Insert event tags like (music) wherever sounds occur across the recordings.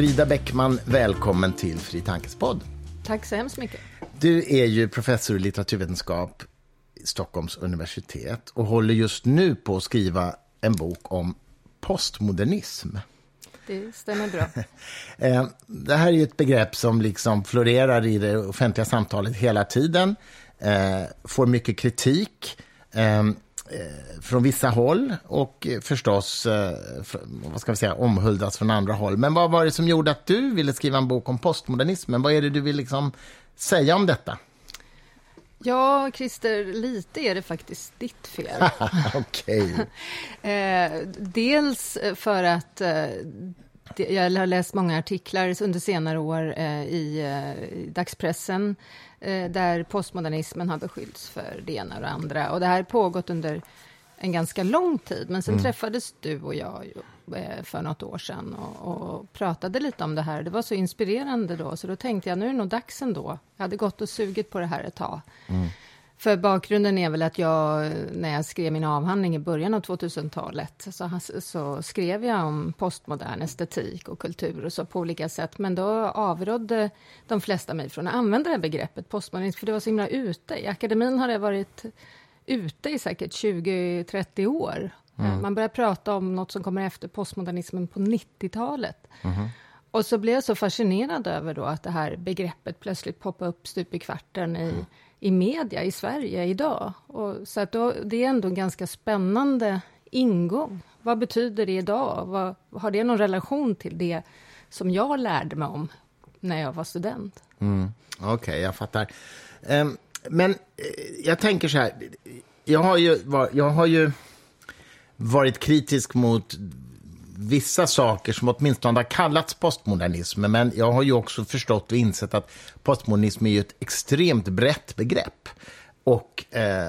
Frida Bäckman, välkommen till Fri Tankes podd. Tack så hemskt mycket. Du är ju professor i litteraturvetenskap i Stockholms universitet och håller just nu på att skriva en bok om postmodernism. Det stämmer bra. (laughs) Eh, det här är ju ett begrepp som liksom florerar i det offentliga samtalet hela tiden, eh, får mycket kritik eh, från vissa håll och förstås vad ska vi säga, omhuldas från andra håll. Men vad var det som gjorde att du ville skriva en bok om postmodernismen? Vad är det du vill liksom säga om detta? Ja, Christer, lite är det faktiskt ditt fel. (laughs) Okej. (laughs) eh, dels för att eh, jag har läst många artiklar under senare år eh, i, eh, dagspressen eh, där postmodernismen har beskyllts för det ena och det andra. Och det här har pågått under en ganska lång tid, men sen mm. träffades du och jag eh, för något år sedan och, och, pratade lite om det här. Det var så inspirerande då, så då tänkte jag nu är det nog dags ändå. Jag hade gått och sugit på det här ett tag. Mm. För bakgrunden är väl att jag, när jag skrev min avhandling i början av 2000-talet, så, så, skrev jag om postmodern estetik och kultur och så på olika sätt. Men då avrådde de flesta mig från att använda det begreppet postmodernism, för det var så himla ute. I akademin har det varit ute i säkert 20-30 år. Mm. Man börjar prata om något som kommer efter postmodernismen på 90-talet. Mm. Och så blev jag så fascinerad över då att det här begreppet plötsligt poppade upp stup i kvarten i, mm. i media i Sverige idag. Och så att då, det är ändå en ganska spännande ingång. Vad betyder det idag? Vad, har det någon relation till det som jag lärde mig om när jag var student? Mm. Okej, okay, jag fattar. Um, men eh, jag tänker så här, jag har ju, jag har ju varit kritisk mot vissa saker som åtminstone har kallats postmodernism. Men jag har ju också förstått och insett att postmodernism är ju ett extremt brett begrepp. Och, eh,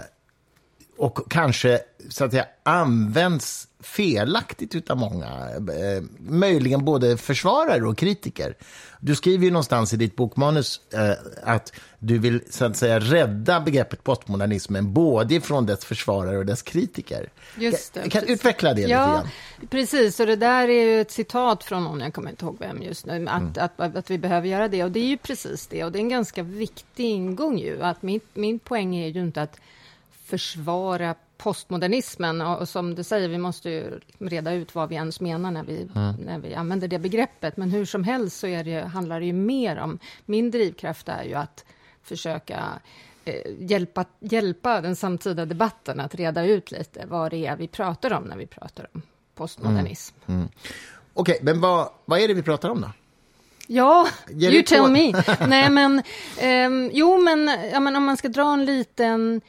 och kanske så att säga, används felaktigt av många. Eh, möjligen både försvarare och kritiker. Du skriver ju någonstans i ditt bokmanus eh, att du vill så att säga rädda begreppet postmodernismen både från dess försvarare och dess kritiker. Just det, kan du utveckla det ja, lite grann? Precis, och det där är ju ett citat från någon, jag kommer inte ihåg vem just nu, att, mm. att, att, att, vi behöver göra det. Och det är ju precis det, och det är en ganska viktig ingång ju. Att min, min poäng är ju inte att försvara postmodernismen. Och, som du säger, vi måste ju reda ut vad vi ens menar när vi, mm. när vi använder det begreppet. Men hur som helst så är det, handlar det ju mer om... Min drivkraft är ju att försöka eh, hjälpa, hjälpa den samtida debatten att reda ut lite vad det är vi pratar om när vi pratar om postmodernism. Mm. Mm. Okej, okay, men vad, vad är det vi pratar om då? Ja, you tell me. (laughs) Nej, men, um, jo, men, ja, men om man ska dra en liten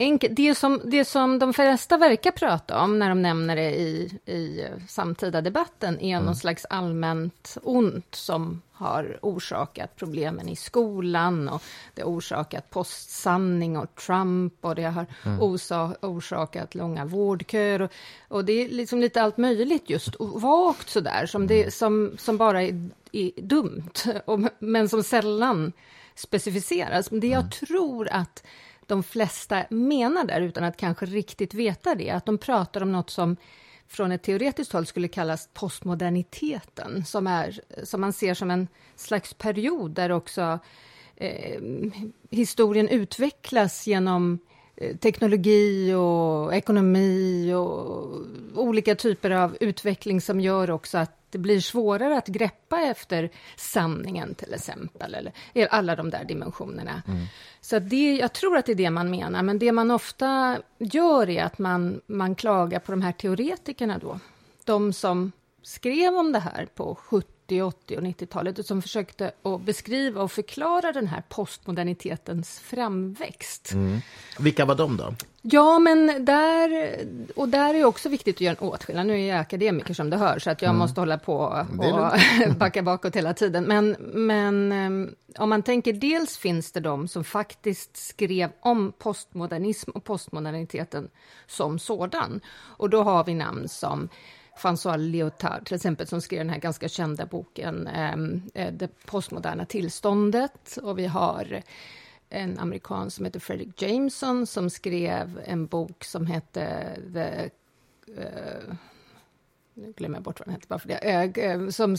enkelt. Det som, det som de flesta verkar prata om när de nämner det i, i samtida debatten är mm. någon slags allmänt ont som har orsakat problemen i skolan och det har orsakat postsanning och Trump och det har mm. orsakat långa vårdköer och, och, det är liksom lite allt möjligt just vagt sådär som, det, mm. som, som bara är, är dumt och, men som sällan specificeras. Men det jag mm. tror att de flesta menar där, utan att kanske riktigt veta det, att de pratar om något som från ett teoretiskt håll skulle kallas postmoderniteten, som, är, som man ser som en slags period där också eh, historien utvecklas genom eh, teknologi och ekonomi och olika typer av utveckling som gör också att det blir svårare att greppa efter sanningen till exempel, eller alla de där dimensionerna. Mm. Så det, jag tror att det är det man menar, men det man ofta gör är att man, man klagar på de här teoretikerna då. De som skrev om det här på 70 70, 80 och 90-talet och som försökte att beskriva och förklara den här postmodernitetens framväxt. Mm. Vilka var de då? Ja, men där, och där är också viktigt att göra en åtskillnad. Nu är jag akademiker som du hör, så att jag mm. måste hålla på och (laughs) backa bakåt hela tiden. Men, men ehm, om man tänker, dels finns det de som faktiskt skrev om postmodernism och postmoderniteten som sådan. Och då har vi namn som François Lyotard, till exempel, som skrev den här ganska kända boken ehm, eh, Det postmoderna tillståndet. Och vi har en amerikan som heter Fredrik Jameson som skrev en bok som hette The uh, nu glömmer jag bort vad den hette bara för det, som,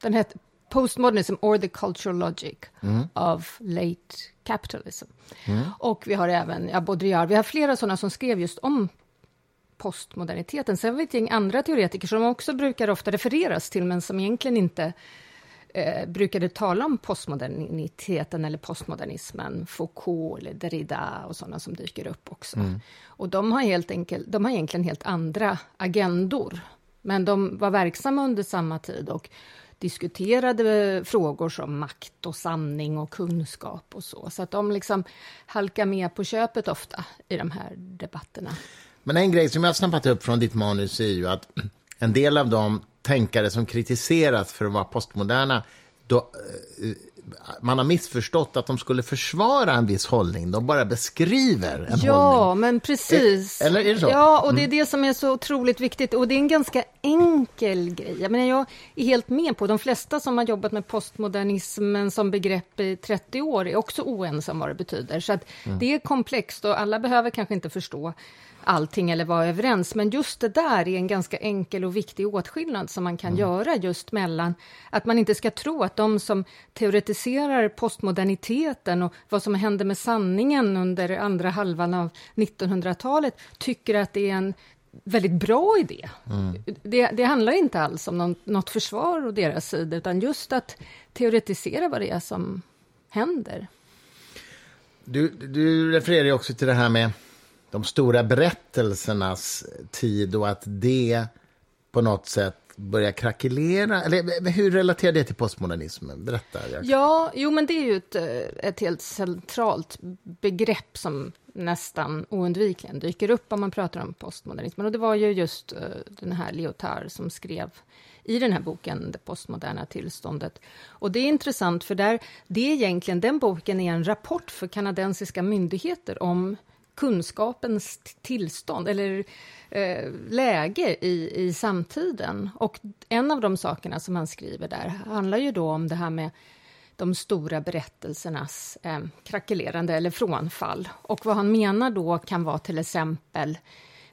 den hette Postmodernism or the cultural logic mm. of late capitalism. Mm. Och vi har även ja, Baudrillard, vi har flera sådana som skrev just om postmoderniteten. Sen har vi ett gäng andra teoretiker som också brukar ofta refereras till, men som egentligen inte eh, brukade tala om postmoderniteten eller postmodernismen, Foucault eller Derrida och sådana som dyker upp också. Mm. Och de har, helt enkelt, de har egentligen helt andra agendor, men de var verksamma under samma tid och diskuterade frågor som makt och sanning och kunskap och så. Så att de liksom halkar med på köpet ofta i de här debatterna. Men en grej som jag har snappat upp från ditt manus är ju att en del av de tänkare som kritiseras för att vara postmoderna, då, eh, man har missförstått att de skulle försvara en viss hållning. De bara beskriver en ja, hållning. Ja, men precis. Eller är det så? Ja, och det är mm. det som är så otroligt viktigt. Och det är en ganska enkel grej. Jag, menar, jag är helt med på, de flesta som har jobbat med postmodernismen som begrepp i 30 år är också oense om vad det betyder. Så att mm. det är komplext och alla behöver kanske inte förstå allting eller vara överens. Men just det där är en ganska enkel och viktig åtskillnad som man kan mm. göra just mellan att man inte ska tro att de som teoretiserar postmoderniteten och vad som hände med sanningen under andra halvan av 1900-talet tycker att det är en väldigt bra idé. Mm. Det, det, handlar inte alls om någon, något försvar å deras sida, utan just att teoretisera vad det är som händer. Du, du refererar också till det här med de stora berättelsernas tid och att det på något sätt börjar krackelera? Eller hur relaterar det till postmodernismen? Berätta. Jag. Ja, jo, men det är ju ett, ett helt centralt begrepp som nästan oundvikligen dyker upp om man pratar om postmodernismen. Och det var ju just eh, den här Lyotard som skrev i den här boken, Det postmoderna tillståndet. Och det är intressant, för där, det är egentligen, den boken är en rapport för kanadensiska myndigheter om kunskapens tillstånd eller eh, läge i, i samtiden. Och en av de sakerna som han skriver där handlar ju då om det här med de stora berättelsernas eh, krackelerande eller frånfall. Och vad han menar då kan vara till exempel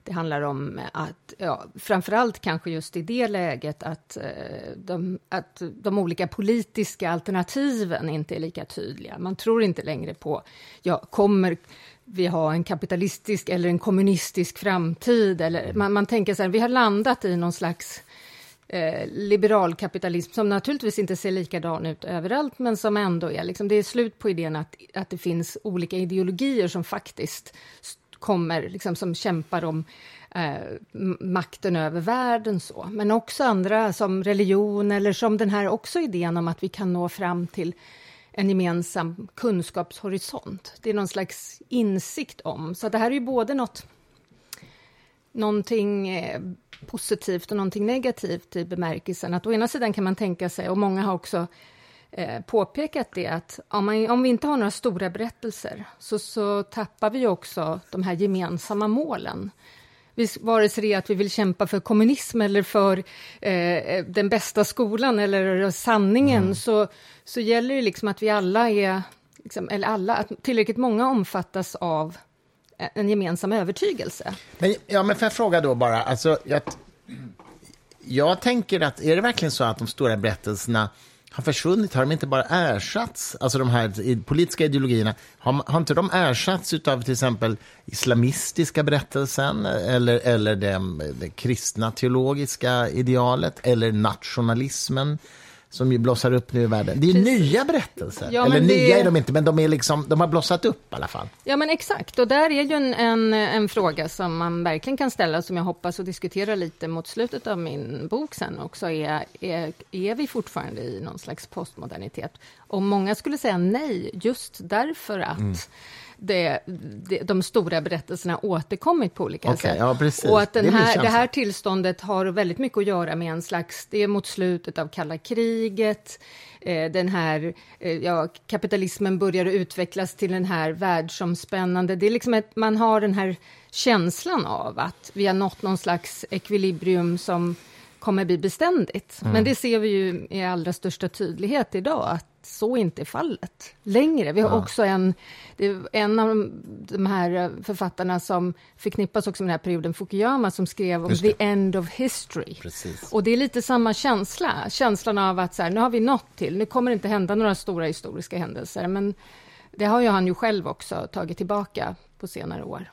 det handlar om att, ja, framförallt kanske just i det läget, att, eh, de, att de olika politiska alternativen inte är lika tydliga. Man tror inte längre på, ja, kommer vi ha en kapitalistisk eller en kommunistisk framtid? Eller, man, man tänker så här, vi har landat i någon slags eh, liberal kapitalism som naturligtvis inte ser likadan ut överallt, men som ändå är... Liksom, det är slut på idén att, att det finns olika ideologier som faktiskt kommer, liksom, som kämpar om eh, makten över världen. så. Men också andra, som religion eller som den här också idén om att vi kan nå fram till en gemensam kunskapshorisont. Det är någon slags insikt om. Så det här är ju både något, någonting eh, positivt och någonting negativt i bemärkelsen att å ena sidan kan man tänka sig, och många har också eh, påpekat det, att om, man, om vi inte har några stora berättelser så, så tappar vi också de här gemensamma målen vare sig det är att vi vill kämpa för kommunism eller för eh, den bästa skolan eller sanningen, mm. så, så gäller det liksom att vi alla är, liksom, eller alla, att tillräckligt många omfattas av en gemensam övertygelse. Men, ja, men får jag fråga då bara, alltså, jag, jag tänker att, är det verkligen så att de stora berättelserna har försvunnit? Har de inte bara ersatts? Alltså de här politiska ideologierna, har, har inte de ersatts av till exempel islamistiska berättelsen eller, eller det, det kristna teologiska idealet eller nationalismen? Som ju blossar upp nu i världen. Det är Precis. nya berättelser. Ja, Eller nya är de inte, men de, är liksom, de har blossat upp i alla fall. Ja, men exakt. Och där är ju en, en, en fråga som man verkligen kan ställa, som jag hoppas att diskutera lite mot slutet av min bok sen också, är, är, är vi fortfarande i någon slags postmodernitet? Och många skulle säga nej, just därför att mm det, det, de stora berättelserna återkommit på olika okay, sätt. Ja, och att den det, här, det här tillståndet har väldigt mycket att göra med en slags, det är mot slutet av kalla kriget, eh, den här, eh, ja, kapitalismen börjar utvecklas till den här världsomspännande, det är liksom att man har den här känslan av att vi har nått någon slags ekvilibrium som kommer bli beständigt. Mm. Men det ser vi ju i allra största tydlighet idag, att så inte är fallet längre. Vi har ja. också en, en av de här författarna som förknippas också med den här perioden, Fukuyama, som skrev om the end of history. Precis. Och det är lite samma känsla, känslan av att så här, nu har vi nått till, nu kommer det inte hända några stora historiska händelser, men det har ju han ju själv också tagit tillbaka på senare år.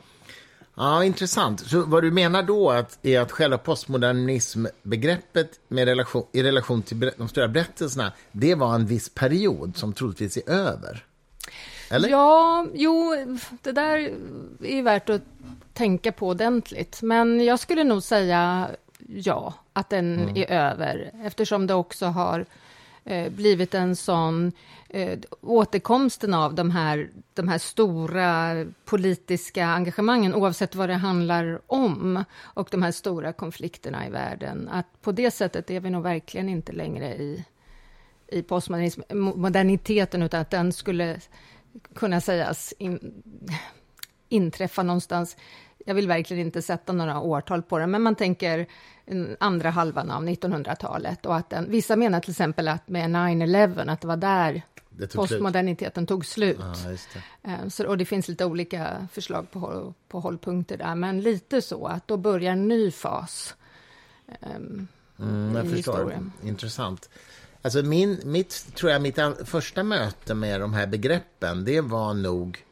Ja, intressant. Så vad du menar då att, är att själva postmodernismbegreppet med relation, i relation till de stora berättelserna, det var en viss period som troligtvis är över? Eller? Ja, jo, det där är värt att tänka på ordentligt. Men jag skulle nog säga ja, att den mm. är över, eftersom det också har Eh, blivit en sån eh, återkomsten av de här, de här stora politiska engagemangen, oavsett vad det handlar om, och de här stora konflikterna i världen. Att på det sättet är vi nog verkligen inte längre i, i postmoderniteten, utan att den skulle kunna sägas in, inträffa någonstans jag vill verkligen inte sätta några årtal på det, men man tänker andra halvan av 1900-talet. Och att den, vissa menar till exempel att med 9-11, att det var där det tog postmoderniteten slut. tog slut. Ja, det. Eh, så, och det finns lite olika förslag på, på hållpunkter där, men lite så att då börjar en ny fas um, mm, jag förstår. Historien. Intressant. Alltså min, mitt, tror jag, mitt första möte med de här begreppen, det var nog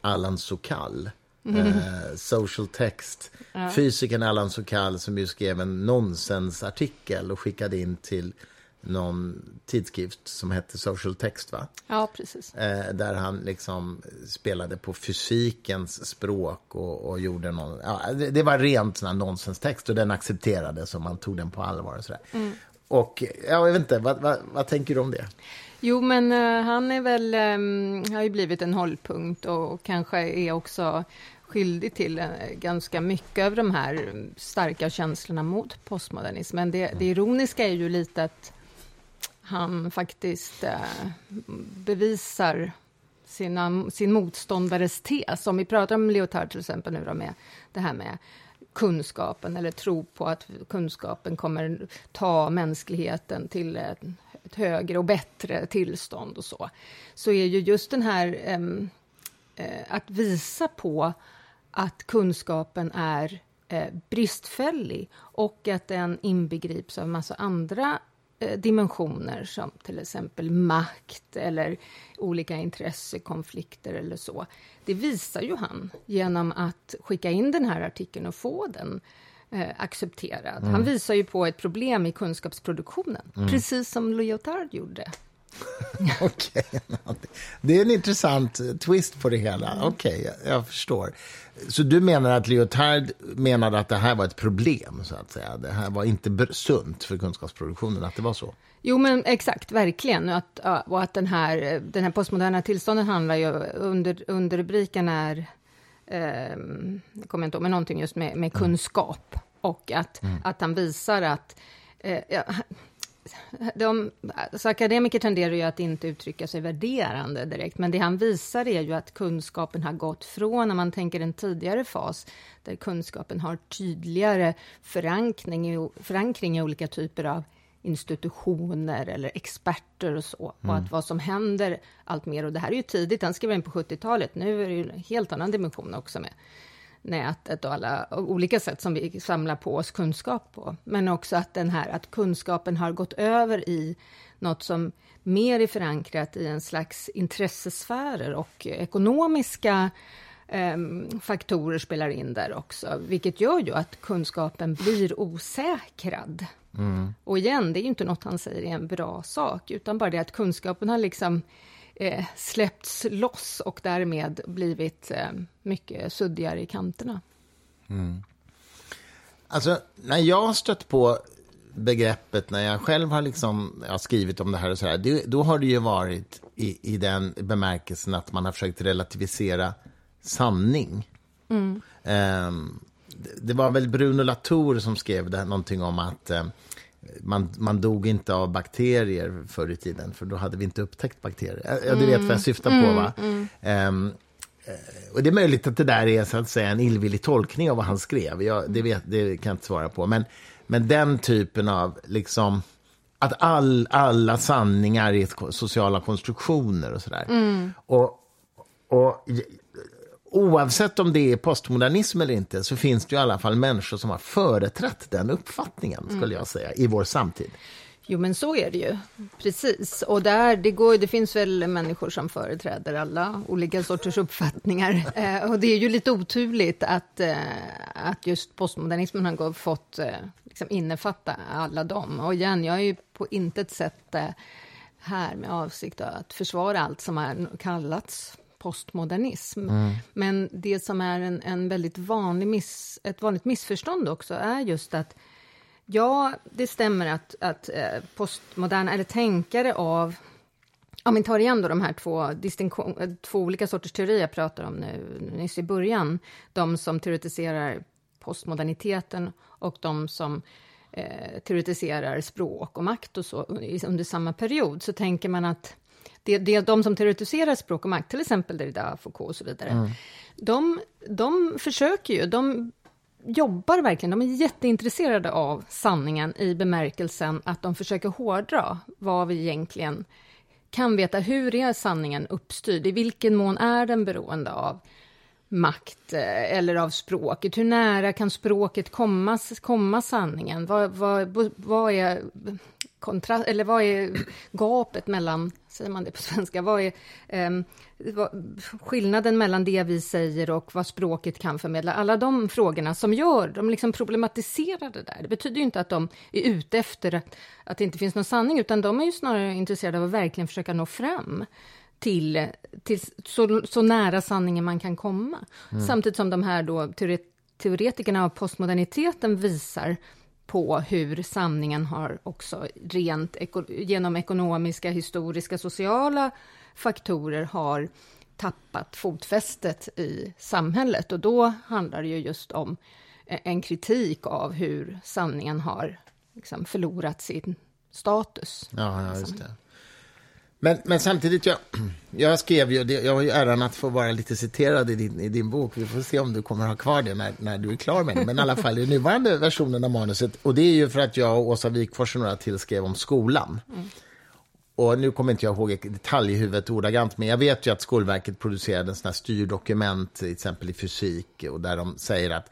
Allan Sokal. Mm. Eh, social text. Ja. Fysikern Allan Sokal som ju skrev en nonsensartikel och skickade in till någon tidskrift som hette Social Text, va? Ja, precis. Eh, där han liksom spelade på fysikens språk och, och gjorde någon... Ja, det, det var rent sån nonsenstext och den accepterades och man tog den på allvar och sådär. Mm. Och ja, jag vet inte, vad, vad, vad tänker du om det? Jo, men uh, han är väl, um, har ju blivit en hållpunkt och kanske är också skyldig till uh, ganska mycket av de här starka känslorna mot postmodernismen. Det, det ironiska är ju lite att han faktiskt uh, bevisar sina, sin motståndares tes. Om vi pratar om Leotard till exempel nu då med det här med kunskapen eller tro på att kunskapen kommer ta mänskligheten till en ett högre och bättre tillstånd och så, så är ju just den här eh, att visa på att kunskapen är eh, bristfällig och att den inbegrips av en massa andra eh, dimensioner som till exempel makt eller olika intressekonflikter eller så. Det visar ju han genom att skicka in den här artikeln och få den eh, accepterad. Mm. Han visar ju på ett problem i kunskapsproduktionen, mm. precis som Lyotard gjorde. (laughs) Okej, okay. det är en intressant twist på det hela. Mm. Okej, okay, jag förstår. Så du menar att Lyotard menade att det här var ett problem, så att säga? Det här var inte sunt för kunskapsproduktionen, att det var så? Jo, men exakt, verkligen. Och att, och att den, här, den här postmoderna tillståndet handlar ju, under, under rubriken är eh, jag kommer inte ihåg, men någonting just med, med kunskap. Och att, mm. att han visar att... Eh, ja, de, alltså akademiker tenderar ju att inte uttrycka sig värderande direkt, men det han visar är ju att kunskapen har gått från, när man tänker en tidigare fas, där kunskapen har tydligare förankring i, förankring i olika typer av institutioner eller experter och så. Mm. Och att vad som händer allt mer, och det här är ju tidigt, han skrev in på 70-talet, nu är det ju en helt annan dimension också med nätet och alla olika sätt som vi samlar på oss kunskap på. Men också att den här att kunskapen har gått över i något som mer är förankrat i en slags intressesfärer och ekonomiska faktorer spelar in där också, vilket gör ju att kunskapen blir osäkrad. Mm. Och igen, det är ju inte något han säger är en bra sak, utan bara det att kunskapen har liksom eh, släppts loss och därmed blivit eh, mycket suddigare i kanterna. Mm. Alltså, när jag har stött på begreppet, när jag själv har, liksom, har skrivit om det här och så här, det, då har det ju varit i, i den bemärkelsen att man har försökt relativisera sanning. Mm. Um, det, var väl Bruno Latour som skrev det, någonting om att um, man, man dog inte av bakterier förr i tiden, för då hade vi inte upptäckt bakterier. Ja, du vet vad jag syftar på, va? Mm, mm. Um, eh, och det är möjligt att det där är så att säga en illvillig tolkning av vad han skrev. Jag, det, vet, det kan jag inte svara på. Men, men den typen av liksom att all, alla sanningar är sociala konstruktioner och sådär. Mm. Och, och oavsett om det är postmodernism eller inte så finns det i alla fall människor som har företrätt den uppfattningen, skulle mm. jag säga, i vår samtid. Jo, men så är det ju. Precis. Och där, det, går, det finns väl människor som företräder alla olika sorters uppfattningar. (laughs) Eh, och det är ju lite oturligt att, eh, att just postmodernismen har fått eh, liksom innefatta alla dem. Och igen, jag är ju på intet sätt eh, här med avsikt att försvara allt som har kallats postmodernism. Mm. Men det som är en, en väldigt vanlig miss, ett vanligt missförstånd också är just att Ja, det stämmer att, att eh, postmoderna, eller tänkare av om vi tar igen då de här två, två olika sorters teorier jag pratar om nu nyss i början. De som teoretiserar postmoderniteten och de som eh, teoretiserar språk och makt och så under samma period, så tänker man att det, det är de som teoretiserar språk och makt, till exempel Derrida, Foucault och så vidare, mm. de, de försöker ju, de jobbar verkligen, de är jätteintresserade av sanningen i bemärkelsen att de försöker hårdra vad vi egentligen kan veta. Hur är sanningen uppstyrd? I vilken mån är den beroende av makt eh, eller av språket? Hur nära kan språket komma, komma sanningen? Vad, vad, vad är kontrast, eller vad är gapet mellan, säger man det på (laughs) svenska, vad är eh, vad, skillnaden mellan det vi säger och vad språket kan förmedla? Alla de frågorna som gör, de liksom problematiserar det där. Det betyder ju inte att de är ute efter att, att det inte finns någon sanning, utan de är ju snarare intresserade av att verkligen försöka nå fram till, till så, så nära sanningen man kan komma. Mm. Samtidigt som de här då teoretikerna av postmoderniteten visar på hur sanningen har också rent genom ekonomiska, historiska, sociala faktorer har tappat fotfästet i samhället. Och då handlar det ju just om e-, en kritik av hur sanningen har liksom förlorat sin status. Ja, ja just det. Men, men samtidigt, jag, jag skrev ju, jag har ju äran att få vara lite citerad i din, i din bok. Vi får se om du kommer ha kvar det när, när du är klar med det. Men i alla fall i nuvarande versionen av manuset. Och det är ju för att jag och Åsa Wikfors och några till skrev om skolan. Mm. Och nu kommer inte jag ihåg detalj i huvudet ordagrant, men jag vet ju att Skolverket producerade en sån här styrdokument, till exempel i fysik, och där de säger att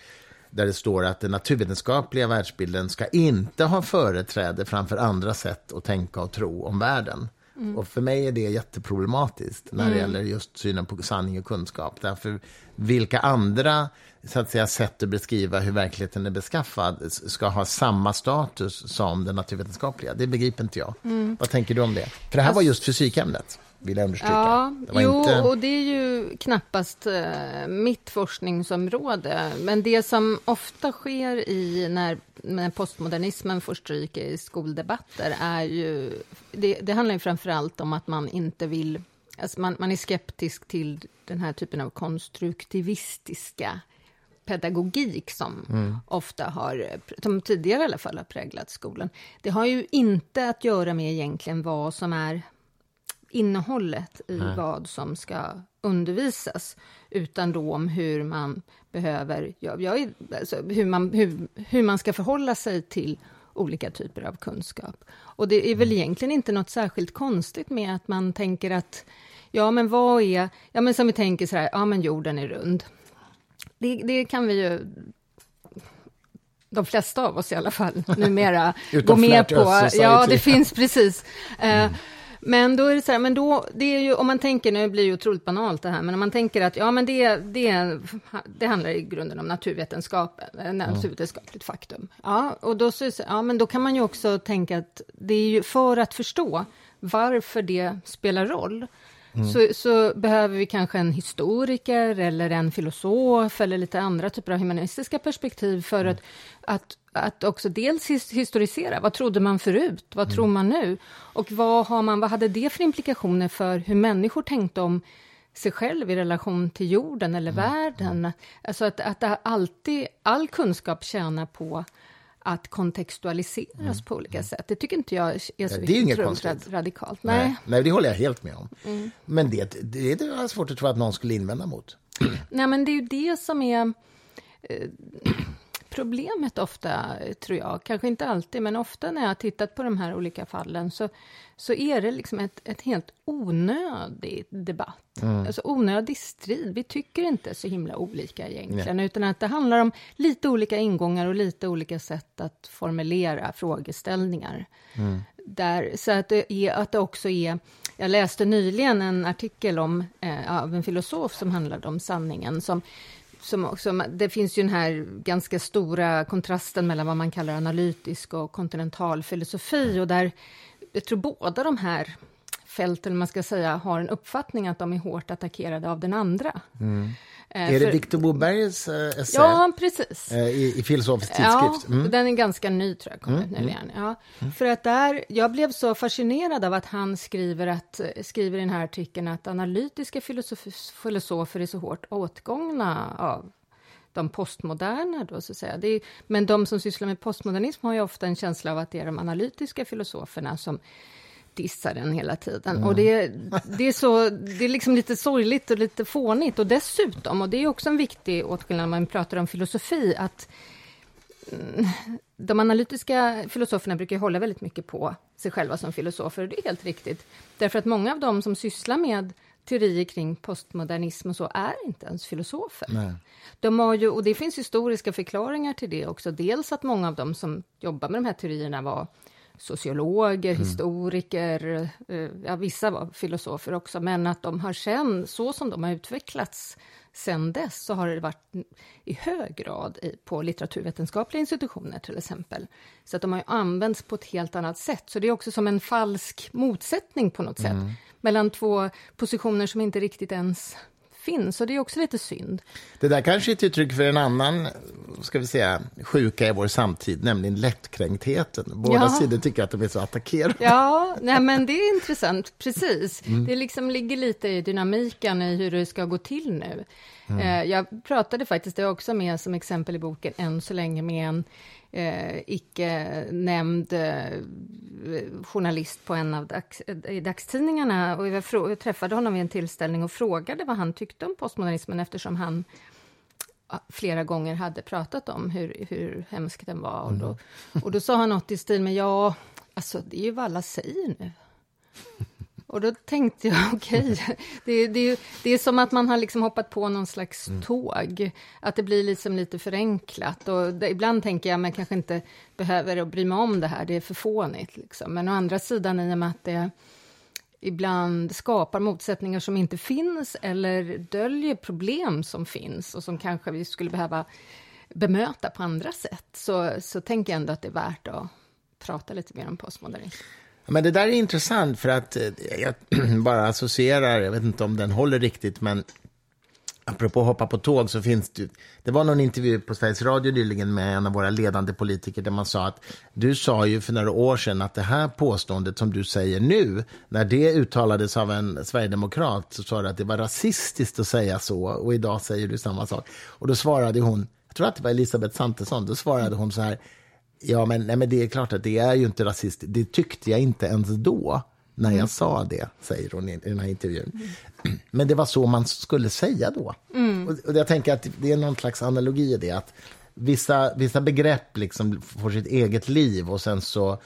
där det står att den naturvetenskapliga världsbilden ska inte ha företräde framför andra sätt att tänka och tro om världen. Mm. Och för mig är det jätteproblematiskt när det mm. gäller just synen på sanning och kunskap. Därför vilka andra så att säga, sätt att beskriva hur verkligheten är beskaffad ska ha samma status som den naturvetenskapliga. Det begriper inte jag. Mm. Vad tänker du om det? För det här var just fysikämnet vill jag understryka. Ja, jo, inte... och det är ju knappast uh, mitt forskningsområde. Men det som ofta sker i när, när postmodernismen får stryk i skoldebatter är ju... Det, det handlar ju framför allt om att man inte vill... Alltså man, man är skeptisk till den här typen av konstruktivistiska pedagogik som mm. ofta har, som tidigare i alla fall har präglat skolan. Det har ju inte att göra med egentligen vad som är innehållet i Nej. vad som ska undervisas, utan då om hur man behöver, ja, jag, alltså, hur, man, hur, hur man ska förhålla sig till olika typer av kunskap. Och det är väl mm. egentligen inte något särskilt konstigt med att man tänker att, ja men vad är, ja men som vi tänker så här, ja men jorden är rund. Det, det kan vi ju de flesta av oss i alla fall (laughs) numera gå med på. Ja, det finns precis. Eh, mm. Men då är det så här, men då, det är ju, om man tänker, nu blir det ju otroligt banalt det här, men om man tänker att ja, men det, det, det handlar i grunden om naturvetenskap, naturvetenskapligt faktum. Ja, och då, så, ja, men då kan man ju också tänka att det är ju för att förstå varför det spelar roll, Mm. Så, så, behöver vi kanske en historiker eller en filosof eller lite andra typer av humanistiska perspektiv för mm. att, att, att också dels historisera. Vad trodde man förut? Vad mm. tror man nu? Och vad, har man, vad hade det för implikationer för hur människor tänkte om sig själv i relation till jorden eller mm. världen? Alltså att, att alltid, all kunskap tjänar på att kontextualiseras mm. på olika sätt. Det tycker inte jag är så ja, det är inget konstigt. radikalt. Nej. Nej. Nej, det håller jag helt med om. Mm. Men det, det, det är svårt att tro att någon skulle invända mot. Nej, men det är ju det som är eh, problemet ofta, tror jag. Kanske inte alltid, men ofta när jag har tittat på de här olika fallen så, så är det liksom ett, ett helt onödig debatt. Mm. Alltså onödig strid. Vi tycker inte så himla olika egentligen, Nej. utan att det handlar om lite olika ingångar och lite olika sätt att formulera frågeställningar. Mm. Där, så att det, är, att det också är... Jag läste nyligen en artikel om, eh, av en filosof som handlade om sanningen, som som också, det finns ju den här ganska stora kontrasten mellan vad man kallar analytisk och kontinental filosofi och där jag tror båda de här fälten, man ska säga, har en uppfattning att de är hårt attackerade av den andra. Mm. Eh, är det Viktor Bobergs eh, essä? Ja, precis. Eh, I, i Filosofisk tidskrift? Mm. Ja, den är ganska ny, tror jag, kommit mm. nyligen. Ja. Mm. För att där, jag blev så fascinerad av att han skriver, att, skriver i den här artikeln att analytiska filosofer är så hårt åtgångna av de postmoderna. Då, så att säga. Är, men de som sysslar med postmodernism har ju ofta en känsla av att det är de analytiska filosoferna som dissar den hela tiden. Mm. Och det, det, är så, det är liksom lite sorgligt och lite fånigt. Och dessutom, och det är också en viktig åtskillnad när man pratar om filosofi, att mm, de analytiska filosoferna brukar hålla väldigt mycket på sig själva som filosofer, och det är helt riktigt. Därför att många av dem som sysslar med teorier kring postmodernism och så är inte ens filosofer. Nej. De har ju, och det finns historiska förklaringar till det också. Dels att många av dem som jobbar med de här teorierna var sociologer, mm. historiker, eh, ja, vissa var filosofer också, men att de har sen, så som de har utvecklats sen dess, så har det varit i hög grad på litteraturvetenskapliga institutioner till exempel. Så att de har använts på ett helt annat sätt. Så det är också som en falsk motsättning på något mm. sätt mellan två positioner som inte riktigt ens finns. Och det är också lite synd. Det där kanske är ett uttryck för en annan ska vi säga, sjuka i vår samtid, nämligen lättkränktheten. Båda ja. sidor tycker att de är så attackerade. Ja, nej, men det är intressant, precis. Mm. Det liksom ligger lite i dynamiken i hur det ska gå till nu. Mm. Eh, jag pratade faktiskt, det också med som exempel i boken, än så länge med en eh, icke-nämnd eh, journalist på en av dags, i dagstidningarna. Och jag, jag träffade honom vid en tillställning och frågade vad han tyckte om postmodernismen eftersom han flera gånger hade pratat om hur, hur hemsk den var. Och då, mm. och då sa han något i stil med ja, alltså det är ju vad alla säger nu. (laughs) Och då tänkte jag, (laughs) okej, okay, det, det, det, är som att man har liksom hoppat på någon slags mm. tåg. Att det blir liksom lite förenklat. Och det, ibland tänker jag, men kanske inte behöver bry mig om det här, det är för fånigt. Liksom. Men å andra sidan, i och med att det ibland skapar motsättningar som inte finns eller döljer problem som finns och som kanske vi skulle behöva bemöta på andra sätt, så, så tänker jag ändå att det är värt att prata lite mer om postmodernism. Men det där är intressant för att eh, jag (clears throat) bara associerar, jag vet inte om den håller riktigt, men apropå hoppa på tåg så finns det Det var någon intervju på Sveriges Radio nyligen med en av våra ledande politiker där man sa att du sa ju för några år sedan att det här påståendet som du säger nu, när det uttalades av en sverigedemokrat så sa du att det var rasistiskt att säga så och idag säger du samma sak. Och då svarade hon, jag tror att det var Elisabeth Santesson, då svarade hon så här, Ja, men, nej, men det är klart att det är ju inte rasistiskt. Det tyckte jag inte ens då, när jag mm. sa det, säger hon i, i den här intervjun. Mm. (clears throat) Men det var så man skulle säga då. Mm. Och, och, jag tänker att det är någon slags analogi i det, att vissa, vissa begrepp liksom får sitt eget liv och sen så...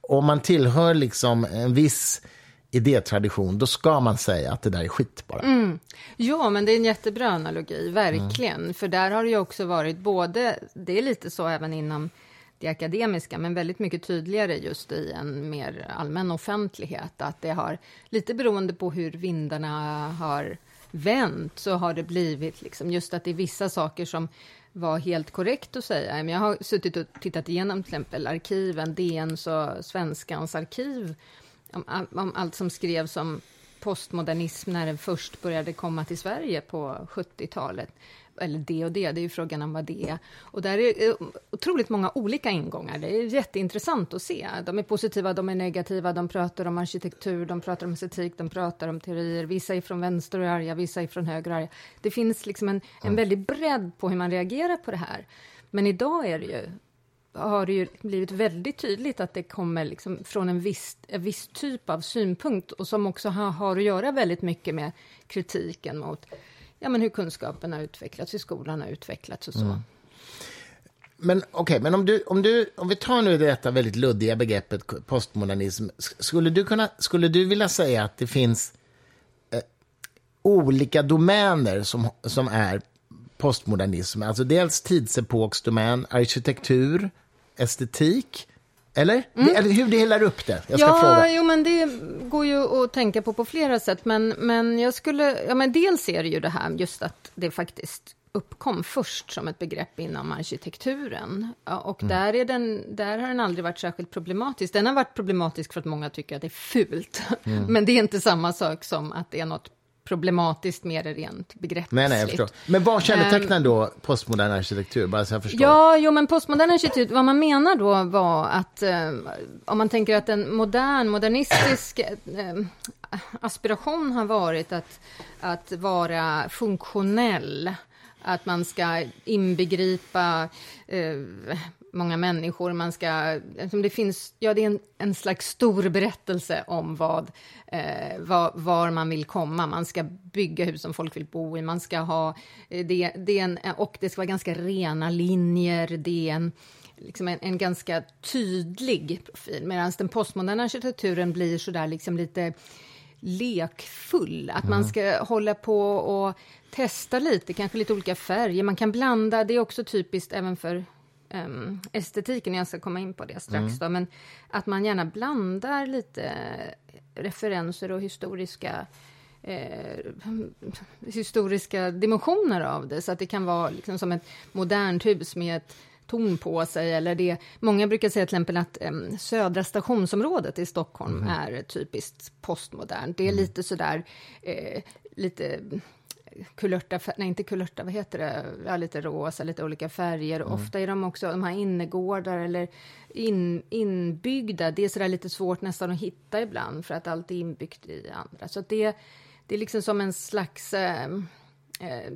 Om man tillhör liksom en viss idétradition, då ska man säga att det där är skit bara. Mm. Ja, men det är en jättebra analogi, verkligen. Mm. För där har det ju också varit både, det är lite så även inom det akademiska, men väldigt mycket tydligare just i en mer allmän offentlighet. Att det har, lite beroende på hur vindarna har vänt, så har det blivit liksom just att det är vissa saker som var helt korrekt att säga. Jag har suttit och tittat igenom till exempel arkiven, DNs och Svenskans arkiv, om, om allt som skrevs om postmodernism när den först började komma till Sverige på 70-talet eller det och det, det är ju frågan om vad det är. Och där är otroligt många olika ingångar. Det är jätteintressant att se. De är positiva, de är negativa, de pratar om arkitektur, de pratar om estetik, de pratar om teorier. Vissa är från vänster och arga, vissa är från höger och arga. Det finns liksom en, en väldig bredd på hur man reagerar på det här. Men idag är det ju har det ju blivit väldigt tydligt att det kommer liksom från en viss, en viss typ av synpunkt och som också har, har att göra väldigt mycket med kritiken mot ja, men hur kunskapen har utvecklats, hur skolan har utvecklats och så. Mm. Men okej, okay, men om, du, om, du, om vi tar nu detta väldigt luddiga begreppet postmodernism, skulle du, kunna, skulle du vilja säga att det finns eh, olika domäner som, som är postmodernism? Alltså dels tidsepoksdomän, arkitektur, estetik, eller? Mm. Det, eller hur delar upp det? Jag ska ja, fråga. Jo, men det går ju att tänka på på flera sätt. Men, men jag skulle... Ja, men dels är det ju det här just att det faktiskt uppkom först som ett begrepp inom arkitekturen. Och mm. där, är den, där har den aldrig varit särskilt problematisk. Den har varit problematisk för att många tycker att det är fult. Mm. (laughs) Men det är inte samma sak som att det är något problematiskt mer rent begreppsligt. Nej, nej, jag förstår. Men vad kännetecknar då postmodern arkitektur? Bara så jag förstår. Ja, jo, men postmodern arkitektur, vad man menar då var att eh, om man tänker att en modern, modernistisk eh, aspiration har varit att, att vara funktionell, att man ska inbegripa eh, många människor. Man ska, det finns, ja, det är en, en slags stor berättelse om vad, eh, var, var, man vill komma. Man ska bygga hus som folk vill bo i. Man ska ha, eh, det, det är en, och det ska vara ganska rena linjer. Det är en, liksom en, en ganska tydlig profil, medan den postmoderna arkitekturen blir så där liksom lite lekfull. Att man mm. ska hålla på och testa lite, kanske lite olika färger. Man kan blanda, det är också typiskt även för um, estetiken, jag ska komma in på det strax mm. då, men att man gärna blandar lite referenser och historiska eh, historiska dimensioner av det, så att det kan vara liksom som ett modernt hus med ett ton på sig. Eller det, många brukar säga till exempel att um, södra stationsområdet i Stockholm mm. är typiskt postmodernt. Det är mm. lite sådär, eh, lite kulörta, nej inte kulörta, vad heter det, ja, lite rosa, lite olika färger. Mm. Ofta är de också, de här innergårdar eller in, inbyggda, det är sådär lite svårt nästan att hitta ibland för att allt är inbyggt i andra. Så det, det är liksom som en slags, eh, eh,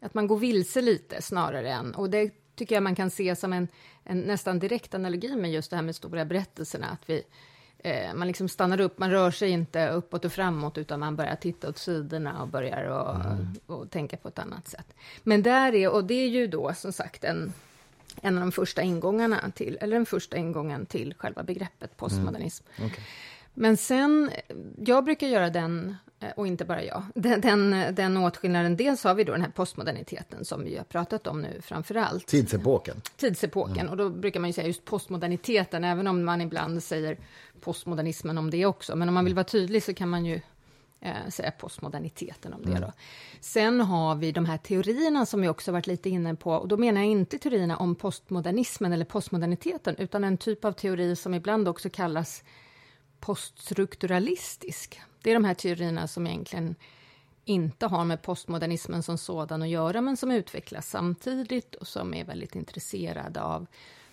att man går vilse lite snarare än, och det tycker jag man kan se som en, en nästan direkt analogi med just det här med stora berättelserna, att vi man liksom stannar upp, man rör sig inte uppåt och framåt, utan man börjar titta åt sidorna och börjar och, mm. och tänka på ett annat sätt. Men där är, och det är ju då som sagt en, en av de första ingångarna till, eller den första ingången till själva begreppet postmodernism. Mm. Okay. Men sen, jag brukar göra den, eh, och inte bara jag, den, den, den åtskillnaden. Dels har vi då den här postmoderniteten som vi har pratat om nu framför allt. Tidsepoken. Tidsepoken, mm. och då brukar man ju säga just postmoderniteten, även om man ibland säger postmodernismen om det också. Men om man vill vara tydlig så kan man ju eh, säga postmoderniteten om det. Mm. Då. Sen har vi de här teorierna som vi också varit lite inne på. Och då menar jag inte teorierna om postmodernismen eller postmoderniteten, utan en typ av teori som ibland också kallas poststrukturalistisk. Det är de här teorierna som egentligen inte har med postmodernismen som sådan att göra, men som utvecklas samtidigt och som är väldigt intresserade av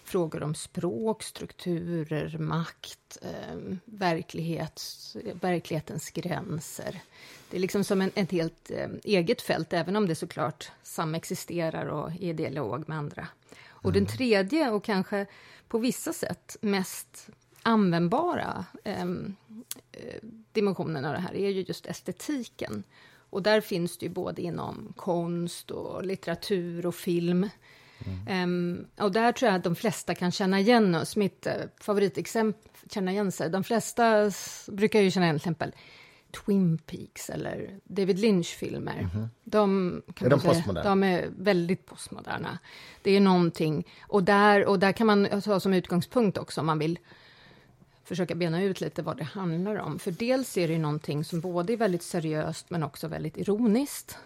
frågor om språk, strukturer, makt, eh, verklighets, verklighetens gränser. Det är liksom som en, ett helt eh, eget fält, även om det såklart samexisterar och är i dialog med andra. Och mm. den tredje, och kanske på vissa sätt mest användbara ehm, eh, dimensionen av det här är ju just estetiken. Och där finns det ju både inom konst och litteratur och film. Mm. Um, och där tror jag att de flesta kan känna igen oss. Mitt uh, favoritexempel, känna igen sig. De flesta brukar ju känna igen till exempel Twin Peaks eller David Lynch-filmer. Mm -hmm. De, kan är de, säga, de är väldigt postmoderna. Det är någonting, och där, och där kan man ta som utgångspunkt också om man vill försöka bena ut lite vad det handlar om. För dels är det ju någonting som både är väldigt seriöst men också väldigt ironiskt.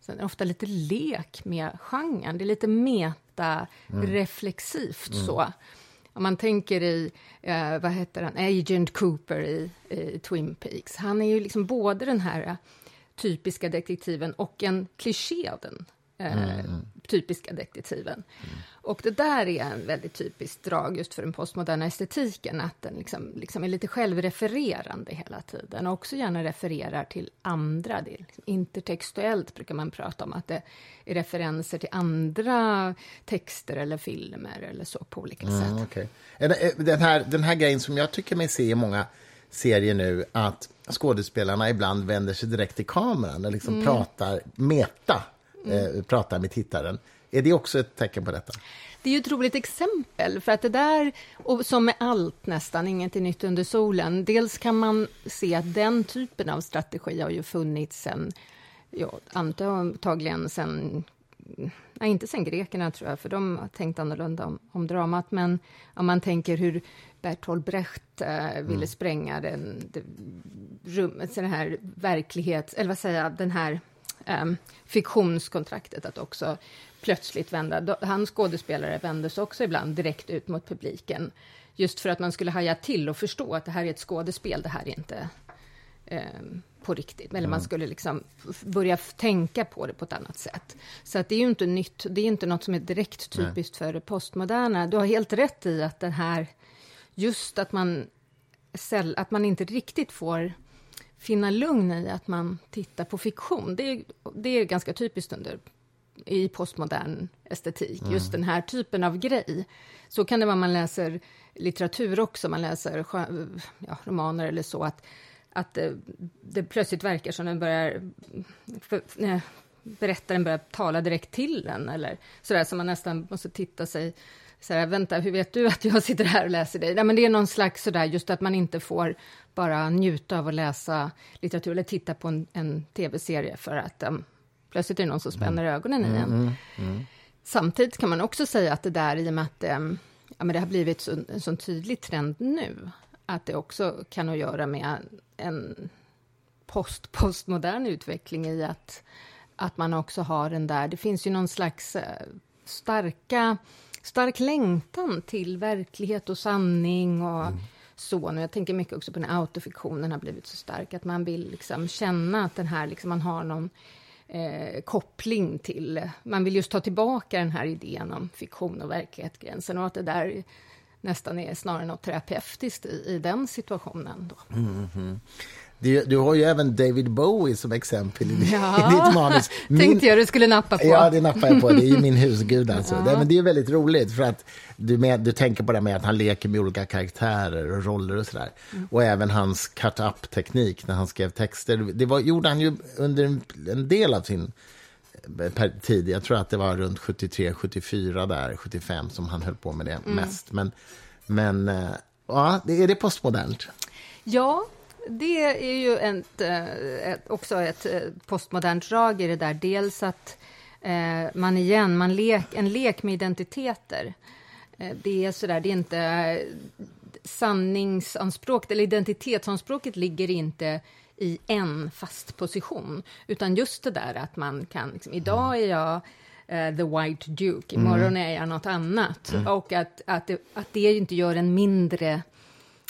Sen är det ofta lite lek med genren. Det är lite meta-reflexivt mm. så. Om man tänker i, eh, vad heter han, Agent Cooper i, i, Twin Peaks. Han är ju liksom både den här typiska detektiven och en kliché av den eh, mm. typiska detektiven. Mm. Och det där är en väldigt typiskt drag just för den postmoderna estetiken, att den liksom, liksom är lite självrefererande hela tiden och också gärna refererar till andra. Det liksom intertextuellt brukar man prata om, att det är referenser till andra texter eller filmer eller så på olika mm, sätt. Okay. Den, här, den här grejen som jag tycker mig se i många serier nu, att skådespelarna ibland vänder sig direkt till kameran och liksom mm. pratar meta, mm. eh, pratar med tittaren. Är det också ett tecken på detta? Det är ju ett roligt exempel, för att det där, och som med allt nästan, inget är nytt under solen. Dels kan man se att den typen av strategi har ju funnits sen, ja, antagligen sen Nej, inte sen grekerna, tror jag, för de har tänkt annorlunda om, om dramat. Men om man tänker hur Bertolt Brecht eh, ville mm. spränga den, det, rummet, den här verklighets... Eller vad säger jag, den här um, fiktionskontraktet, att också plötsligt vända... Hans skådespelare vändes också ibland direkt ut mot publiken, just för att man skulle haja till och förstå att det här är ett skådespel, det här är inte um, på riktigt. Eller mm. man skulle liksom börja tänka på det på ett annat sätt. Så att det är ju inte nytt, det är inte något som är direkt typiskt Nej. för det postmoderna. Du har helt rätt i att den här, just att man, att man inte riktigt får finna lugn i att man tittar på fiktion. Det är, det är ganska typiskt under i postmodern estetik, mm. just den här typen av grej. Så kan det vara man läser litteratur också, man läser ja, romaner eller så, att att det, det plötsligt verkar som den börjar... För, nej, berättaren börjar tala direkt till en, eller sådär, så man nästan måste titta sig... Så här, vänta, hur vet du att jag sitter här och läser dig? Nej, men det är någon slags sådär, just att man inte får bara njuta av att läsa litteratur eller titta på en, en tv-serie för att um, plötsligt är det någon som spänner mm. ögonen i en. Mm, mm. Samtidigt kan man också säga att det där, i och med att um, ja, men det har blivit så, en sån tydlig trend nu, att det också kan ha att göra med en post, postmodern utveckling i att, att man också har den där... Det finns ju någon slags eh, starka, stark längtan till verklighet och sanning och mm. så. Och jag tänker mycket också på när autofiktionen har blivit så stark, att man vill liksom känna att den här, liksom, man har någon eh, koppling till... Man vill just ta tillbaka den här idén om fiktion och verklighetsgränsen och att det där nästan är snarare något terapeutiskt i, i den situationen. Då. Mm -hmm. Du, du, har ju även David Bowie som exempel i, ja, i ditt manus. (laughs) Min, tänkte jag du skulle nappa på. Ja, det nappar jag på. Det är ju min husgud. (laughs) Alltså. Ja. Det, men det är väldigt roligt, för att du, med, du tänker på det med att han leker med olika karaktärer och roller och sådär. Mm. Och även hans cut-up-teknik när han skrev texter. Det var, gjorde han ju under en, en del av sin eh, tid. Jag tror att det var runt 73, 74, där, 75 som han höll på med det mm. mest. Men, men eh, ja, är det postmodernt? Ja, det är ju ett, eh, ett, också ett eh, postmodernt drag i det där. Dels att eh, man igen, man lek, en lek med identiteter. Eh, det är sådär, det är inte sanningsanspråket eller identitetsanspråket ligger inte i en fast position, utan just det där att man kan, liksom, idag är jag the white duke, imorgon mm. är jag något annat. Mm. Och att, att, det, att det inte gör en mindre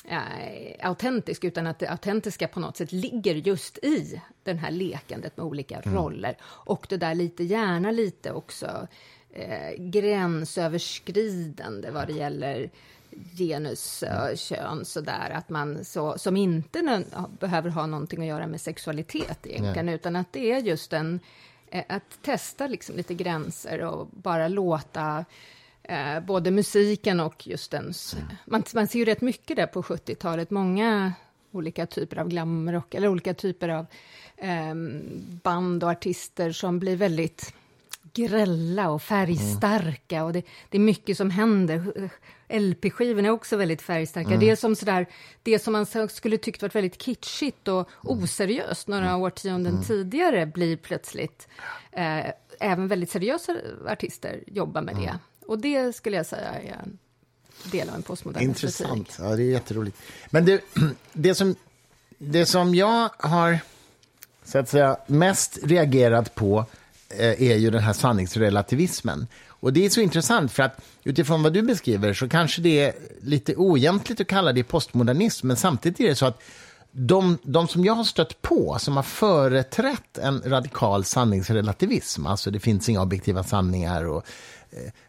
äh, autentisk, utan att det autentiska på något sätt ligger just i den här lekandet med olika mm. roller. Och det där lite, gärna lite också eh, gränsöverskridande vad det gäller genus, mm. kön, sådär, att man så, som inte behöver ha någonting att göra med sexualitet egentligen, Nej. utan att det är just en, eh, att testa liksom lite gränser och bara låta eh, både musiken och just den... Mm. Man, man ser ju rätt mycket där på 70-talet, många olika typer av glamrock, eller olika typer av eh, band och artister som blir väldigt grälla och färgstarka. Mm. Och det, det, är mycket som händer. LP-skivorna är också väldigt färgstarka. Mm. Det, är som sådär, det som man skulle tyckt varit väldigt kitschigt och mm. oseriöst några mm. årtionden mm. tidigare blir plötsligt... Eh, även väldigt seriösa artister jobbar med det. Och det skulle jag säga är en del av en postmodern Intressant. Estetik. Ja, det är jätteroligt. Men det, (clears throat) det, som, det som jag har så att säga, mest reagerat på eh, är ju den här sanningsrelativismen. Och det är så intressant, för att utifrån vad du beskriver så kanske det är lite oegentligt att kalla det postmodernism, men samtidigt är det så att de, de som jag har stött på som har företrätt en radikal sanningsrelativism, alltså det finns inga objektiva sanningar och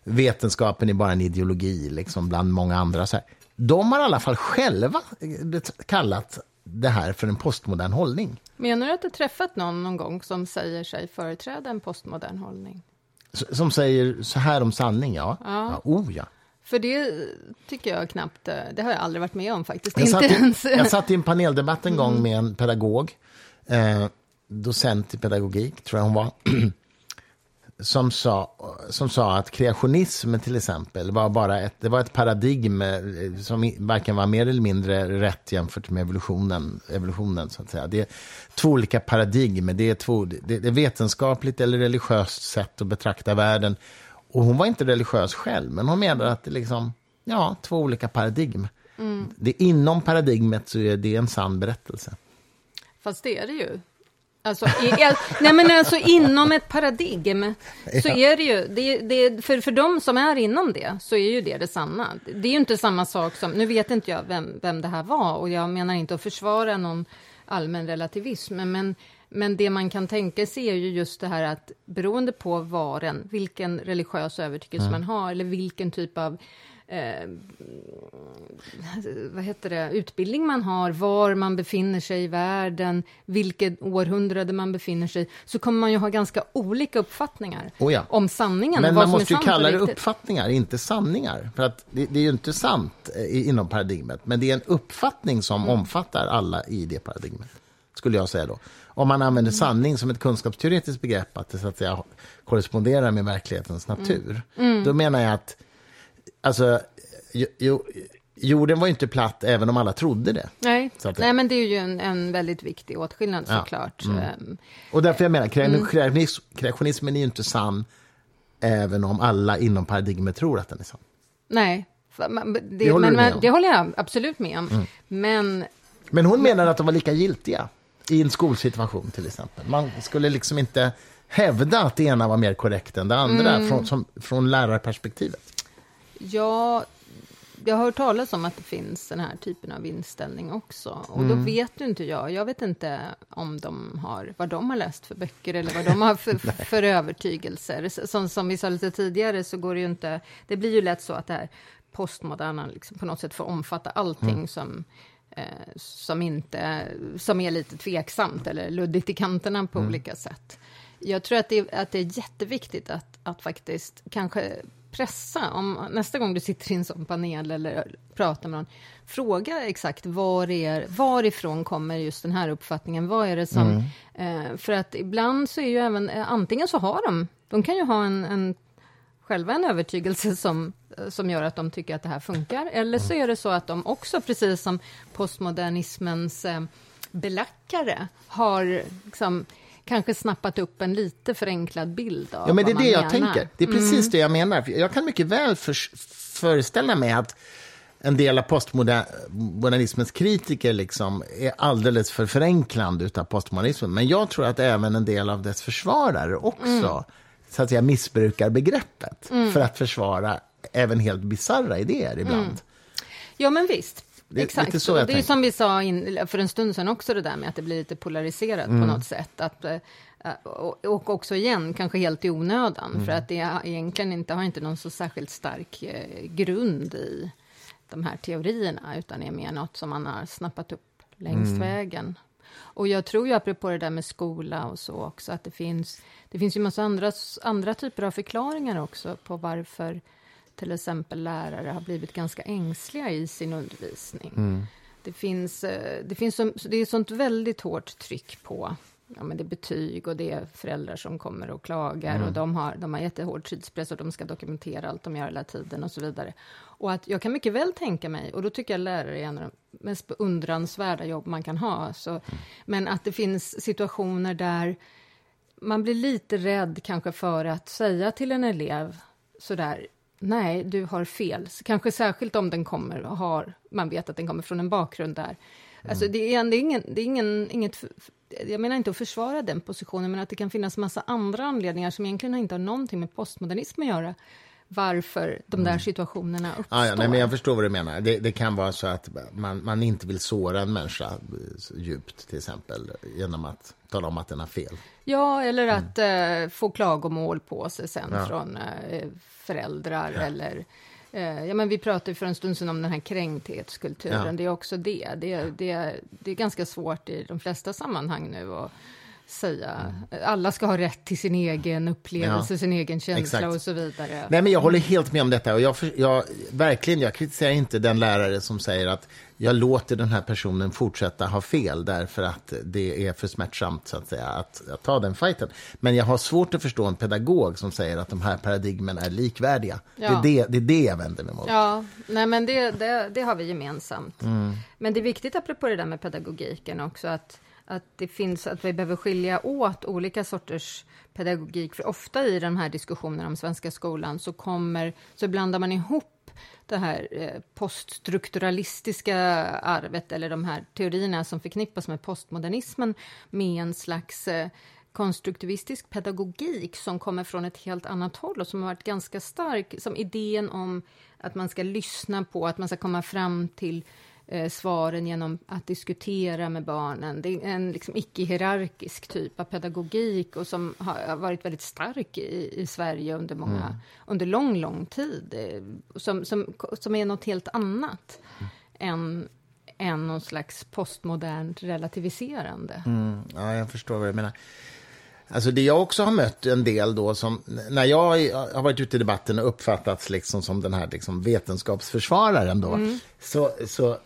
vetenskapen är bara en ideologi liksom bland många andra. Så här. De har i alla fall själva eh, kallat det här för en postmodern hållning. Menar du att du träffat någon någon gång som säger sig företräda en postmodern hållning? Som säger så här om sanning, ja. ja. ja oh, ja. För det tycker jag knappt, eh, det har jag aldrig varit med om faktiskt. Jag, satt, i, jag satt i en paneldebatt en gång mm. med en pedagog, eh, docent i pedagogik tror jag hon var, (clears throat) som sa, som sa att kreationism till exempel var bara ett, det var ett paradigm eh, som varken var mer eller mindre rätt jämfört med evolutionen. evolutionen så att säga. Det är två olika paradigm. Det är, två, det är vetenskapligt eller religiöst sätt att betrakta världen. Och hon var inte religiös själv, men hon menade att det liksom, ja, två olika paradigm. Mm. Det, inom paradigmet så är det en sann berättelse. Fast det är det ju. Alltså, i, nej men alltså inom ett paradigm så är det ju, det, det, för, för de som är inom det så är ju det det sanna. Det är ju inte samma sak som, nu vet inte jag vem, vem det här var och jag menar inte att försvara någon allmän relativism, men, men det man kan tänka sig är ju just det här att beroende på varen, vilken religiös övertygelse mm. man har eller vilken typ av eh, vad heter det, utbildning man har, var man befinner sig i världen, vilket århundrade man befinner sig så kommer man ju ha ganska olika uppfattningar oh ja. om sanningen. Men man måste ju kalla det uppfattningar, inte sanningar. För att det, det, är ju inte sant eh, inom paradigmet, men det är en uppfattning som mm. omfattar alla i det paradigmet, skulle jag säga då. Om man använder mm. sanning som ett kunskapsteoretiskt begrepp, att det så att säga korresponderar med verklighetens natur, mm. mm. då menar jag att alltså, jo, jorden var ju inte platt även om alla trodde det. Nej, det... Nej men det är ju en, en väldigt viktig åtskillnad såklart. Ja. Mm. Ehm, och därför jag menar, kreationism, kreationismen är ju inte sann även om alla inom paradigmet tror att den är sann. Nej, det, det, håller, men, men, det håller jag absolut med om. Mm. Men, men hon menar att de var lika giltiga i en skolsituation till exempel. Man skulle liksom inte hävda att det ena var mer korrekt än det andra mm. från, som, från lärarperspektivet. Ja, jag har hört talas om att det finns den här typen av inställning också. Och mm. då vet ju inte jag. Jag vet inte om de har, vad de har läst för böcker eller vad de har för, (laughs) för övertygelser. Som, som vi sa lite tidigare så går det ju inte... Det blir ju lätt så att det här postmoderna liksom på något sätt får omfatta allting mm. som eh, som, inte, som är lite tveksamt eller luddigt i kanterna på mm. olika sätt. Jag tror att det, att det är jätteviktigt att, att faktiskt kanske pressa, om nästa gång du sitter i en sån panel eller pratar med någon, fråga exakt var är, varifrån kommer just den här uppfattningen, vad är det som... Mm. Eh, för att ibland så är ju även, eh, antingen så har de, de kan ju ha en, en själva en övertygelse som, som gör att de tycker att det här funkar, eller så är det så att de också, precis som postmodernismens eh, belackare, har liksom, kanske snappat upp en lite förenklad bild av Ja, men det är det jag menar. tänker. Det är precis mm. det jag menar. Jag kan mycket väl för, föreställa mig att en del av postmodernismens kritiker liksom är alldeles för förenklande av postmodernismen. Men jag tror att även en del av dess försvarare också mm. så att säga, missbrukar begreppet mm. för att försvara även helt bisarra idéer ibland. Mm. Ja, men visst. Det, Exakt. Så det är som vi sa in, för en stund sedan också, det där med att det blir lite polariserat mm. på något sätt. Att, eh, och också igen, kanske helt i onödan, mm. för att det egentligen inte, har inte någon så särskilt stark eh, grund i de här teorierna, utan är mer något som man har snappat upp längs mm. vägen. Och jag tror ju, apropå det där med skola och så också, att det finns, det finns ju massa andra, andra typer av förklaringar också på varför till exempel lärare har blivit ganska ängsliga i sin undervisning. Mm. Det, finns, eh, det, finns det är sånt väldigt hårt tryck på ja, men det är betyg och det är föräldrar som kommer och klagar mm. och de har, de har jättehård tidspress och de ska dokumentera allt de gör hela tiden och så vidare. Och att jag kan mycket väl tänka mig, och då tycker jag lärare är en av de mest beundransvärda jobb man kan ha, så, men att det finns situationer där man blir lite rädd kanske för att säga till en elev sådär, nej, du har fel. Kanske särskilt om den kommer har, man vet att den kommer från en bakgrund där. Mm. Alltså det är, det är, ingen, det är ingen, inget, jag menar inte att försvara den positionen, men att det kan finnas massa andra anledningar som egentligen inte har någonting med postmodernism att göra. Varför de där mm. situationerna uppstår. Ah, ja, nej, men jag förstår vad du menar. Det, det, kan vara så att man, man inte vill såra en människa djupt, till exempel, genom att tala om att den har fel. Ja, eller mm. att mm. eh, få klagomål på sig sen ja. från eh, föräldrar ja. eller eh, Ja, men vi pratade för en stund sedan om den här kränkthetskulturen. Ja. Det är också det. Det, det. det är ganska svårt i de flesta sammanhang nu att säga. Mm. Alla ska ha rätt till sin egen upplevelse, ja, sin egen känsla exakt. och så vidare. Nej, men jag håller helt med om detta. Och jag, jag, verkligen, jag kritiserar inte den lärare som säger att jag låter den här personen fortsätta ha fel därför att det är för smärtsamt så att, säga, att, att ta den fighten. Men jag har svårt att förstå en pedagog som säger att de här paradigmen är likvärdiga. Ja. Det, är det, det är det jag vänder mig mot. Ja, nej, men det, det, det har vi gemensamt. Mm. Men det är viktigt, apropå det där med pedagogiken också, att att det finns, att vi behöver skilja åt olika sorters pedagogik. För ofta i de här diskussionerna om svenska skolan så, kommer, så blandar man ihop det här eh, poststrukturalistiska arvet eller de här teorierna som förknippas med postmodernismen med en slags eh, konstruktivistisk pedagogik som kommer från ett helt annat håll och som har varit ganska stark, som idén om att man ska lyssna på, att man ska komma fram till eh, svaren genom att diskutera med barnen. Det är en liksom, icke-hierarkisk typ av pedagogik och som har varit väldigt stark i, i Sverige under, många, mm. under lång, lång tid. Eh, som, som, som är något helt annat mm. än än någon slags postmodernt relativiserande. Mm, ja, jag förstår vad du menar. Alltså det jag också har mött en del då, som, när jag har varit ute i debatten och uppfattats liksom som den här liksom vetenskapsförsvararen då, mm. så, så,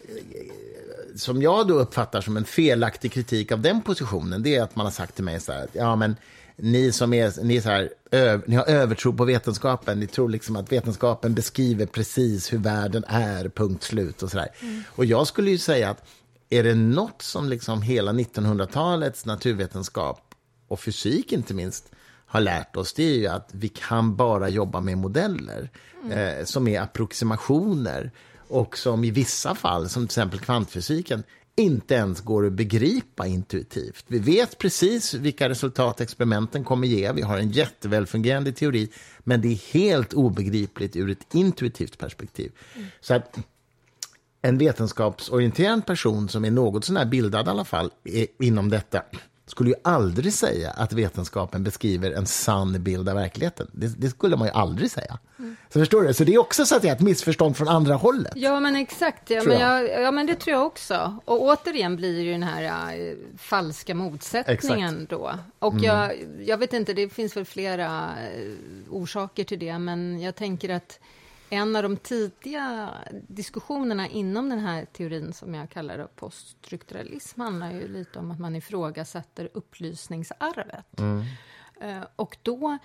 som jag då uppfattar som en felaktig kritik av den positionen, det är att man har sagt till mig så här, ja men ni som är, ni är så här, ö, ni har övertro på vetenskapen, ni tror liksom att vetenskapen beskriver precis hur världen är, punkt slut och så där. Mm. Och jag skulle ju säga att är det något som liksom hela 1900-talets naturvetenskap och fysik inte minst har lärt oss det är ju att vi kan bara jobba med modeller mm. eh, som är approximationer och som i vissa fall, som till exempel kvantfysiken, inte ens går att begripa intuitivt. Vi vet precis vilka resultat experimenten kommer ge. Vi har en jättevälfungerande teori, men det är helt obegripligt ur ett intuitivt perspektiv. Mm. Så att en vetenskapsorienterad person som är något sånär bildad i alla fall inom detta skulle ju aldrig säga att vetenskapen beskriver en sann bild av verkligheten. Det, det skulle man ju aldrig säga. Mm. Så förstår du? Så det är också så att det är ett missförstånd från andra hållet. Ja, men exakt. Ja, men, jag, ja, men det tror jag också. Och återigen blir ju den här ja, falska motsättningen exakt. då. Och mm. jag, jag vet inte, det finns väl flera eh, orsaker till det, men jag tänker att en av de tidiga diskussionerna inom den här teorin som jag kallar poststrukturalism handlar ju lite om att man ifrågasätter upplysningsarvet. Mm. Uh, och då,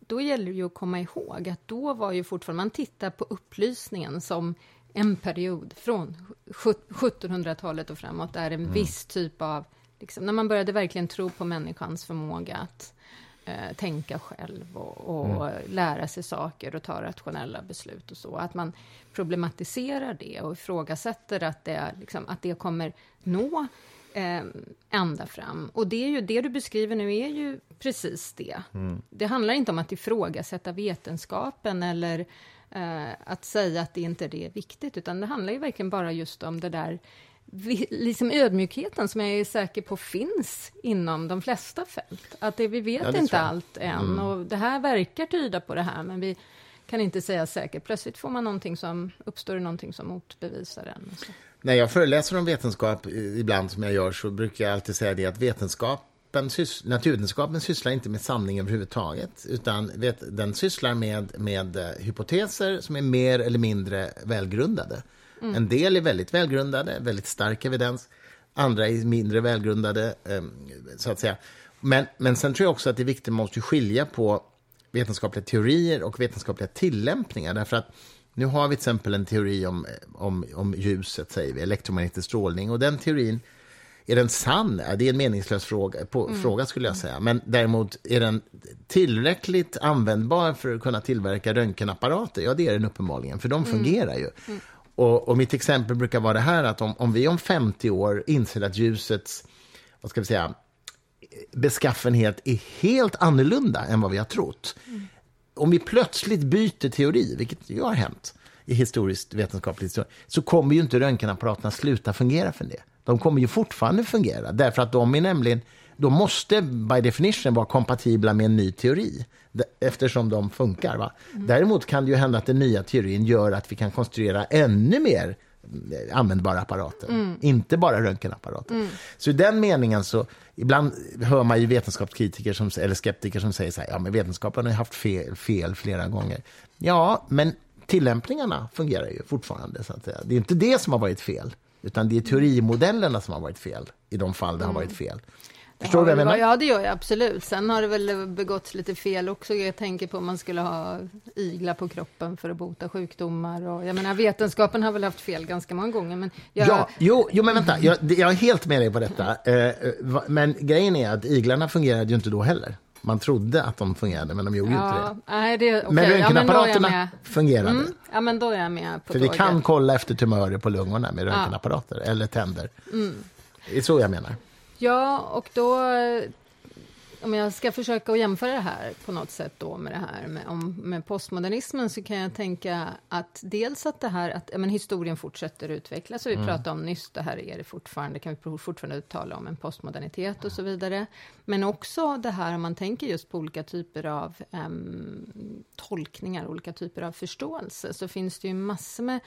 då gäller det ju att komma ihåg att då var ju fortfarande, man tittar på upplysningen som en period från 1700-talet och framåt, där en mm. viss typ av, liksom, när man började verkligen tro på människans förmåga att eh, tänka själv och, och mm. lära sig saker och ta rationella beslut och så. Att man problematiserar det och ifrågasätter att det, liksom, att det kommer nå eh, ända fram. Och det, är ju, det du beskriver nu är ju precis det. Mm. Det handlar inte om att ifrågasätta vetenskapen eller eh, att säga att det inte är viktigt, utan det handlar ju verkligen bara just om det där liksom ödmjukheten som jag är säker på finns inom de flesta fält. Att det, vi vet ja, det inte allt än mm. och det här verkar tyda på det här, men vi kan inte säga säkert. Plötsligt får man någonting som, uppstår det någonting som motbevisar den. När jag föreläser om vetenskap ibland som jag gör så brukar jag alltid säga det att vetenskapen naturvetenskapen sysslar inte med sanning överhuvudtaget, utan vet, den sysslar med, med uh, hypoteser som är mer eller mindre välgrundade. Mm. En del är väldigt välgrundade, väldigt stark evidens. Andra är mindre välgrundade, ehm, så att säga. Men, men sen tror jag också att det är viktigt, man måste skilja på vetenskapliga teorier och vetenskapliga tillämpningar. Därför att nu har vi till exempel en teori om, om, om ljuset, säger vi, elektromagnetisk strålning. Och den teorin, är den sann? Det är en meningslös fråga, på, mm. fråga skulle jag säga. Men däremot, är den tillräckligt användbar för att kunna tillverka röntgenapparater? Ja, det är den uppenbarligen, för de mm. fungerar ju. Mm. Och, och, mitt exempel brukar vara det här att om, om vi om 50 år inser att ljusets, vad ska vi säga, beskaffenhet är helt annorlunda än vad vi har trott. Mm. om vi plötsligt byter teori, vilket ju har hänt i historiskt vetenskapligt historia, så kommer ju inte röntgenapparaterna sluta fungera för det. De kommer ju fortfarande fungera, därför att de är nämligen de måste by definition vara kompatibla med en ny teori eftersom de funkar. Va? Mm. Däremot kan det ju hända att den nya teorin gör att vi kan konstruera ännu mer eh, användbara apparater, mm. inte bara röntgenapparater. Mm. Så i den meningen så, ibland hör man ju vetenskapskritiker som, eller skeptiker som säger så här, ja men vetenskapen har haft fel, fel flera gånger. Ja, men tillämpningarna fungerar ju fortfarande. Så att säga. Det är inte det som har varit fel, utan det är teorimodellerna som har varit fel i de fall det har varit fel. Förstår du vad jag menar? Ja, det gör jag absolut. Sen har det väl begåtts lite fel också. Jag tänker på om man skulle ha igla på kroppen för att bota sjukdomar. Och, jag menar, vetenskapen har väl haft fel ganska många gånger. Men jag... Ja, jo, jo, men vänta. Jag, jag är helt med dig på detta. Eh, men grejen är att iglarna fungerade ju inte då heller. Man trodde att de fungerade, men de gjorde ja, inte det. Nej, det okay. Men röntgenapparaterna ja, fungerade. Mm, ja, men då är jag med på För tåget. vi kan kolla efter tumörer på lungorna med röntgenapparater, ja. eller tänder. Mm. Det är så jag menar. Ja, och då om jag ska försöka att jämföra det här på något sätt då med det här med, om, med postmodernismen så kan jag tänka att dels att det här att men, historien fortsätter utvecklas och vi mm. pratade om nyss, det här är det fortfarande, kan vi fortfarande tala om en postmodernitet och så vidare. Men också det här om man tänker just på olika typer av um, tolkningar, olika typer av förståelse, så finns det ju massor med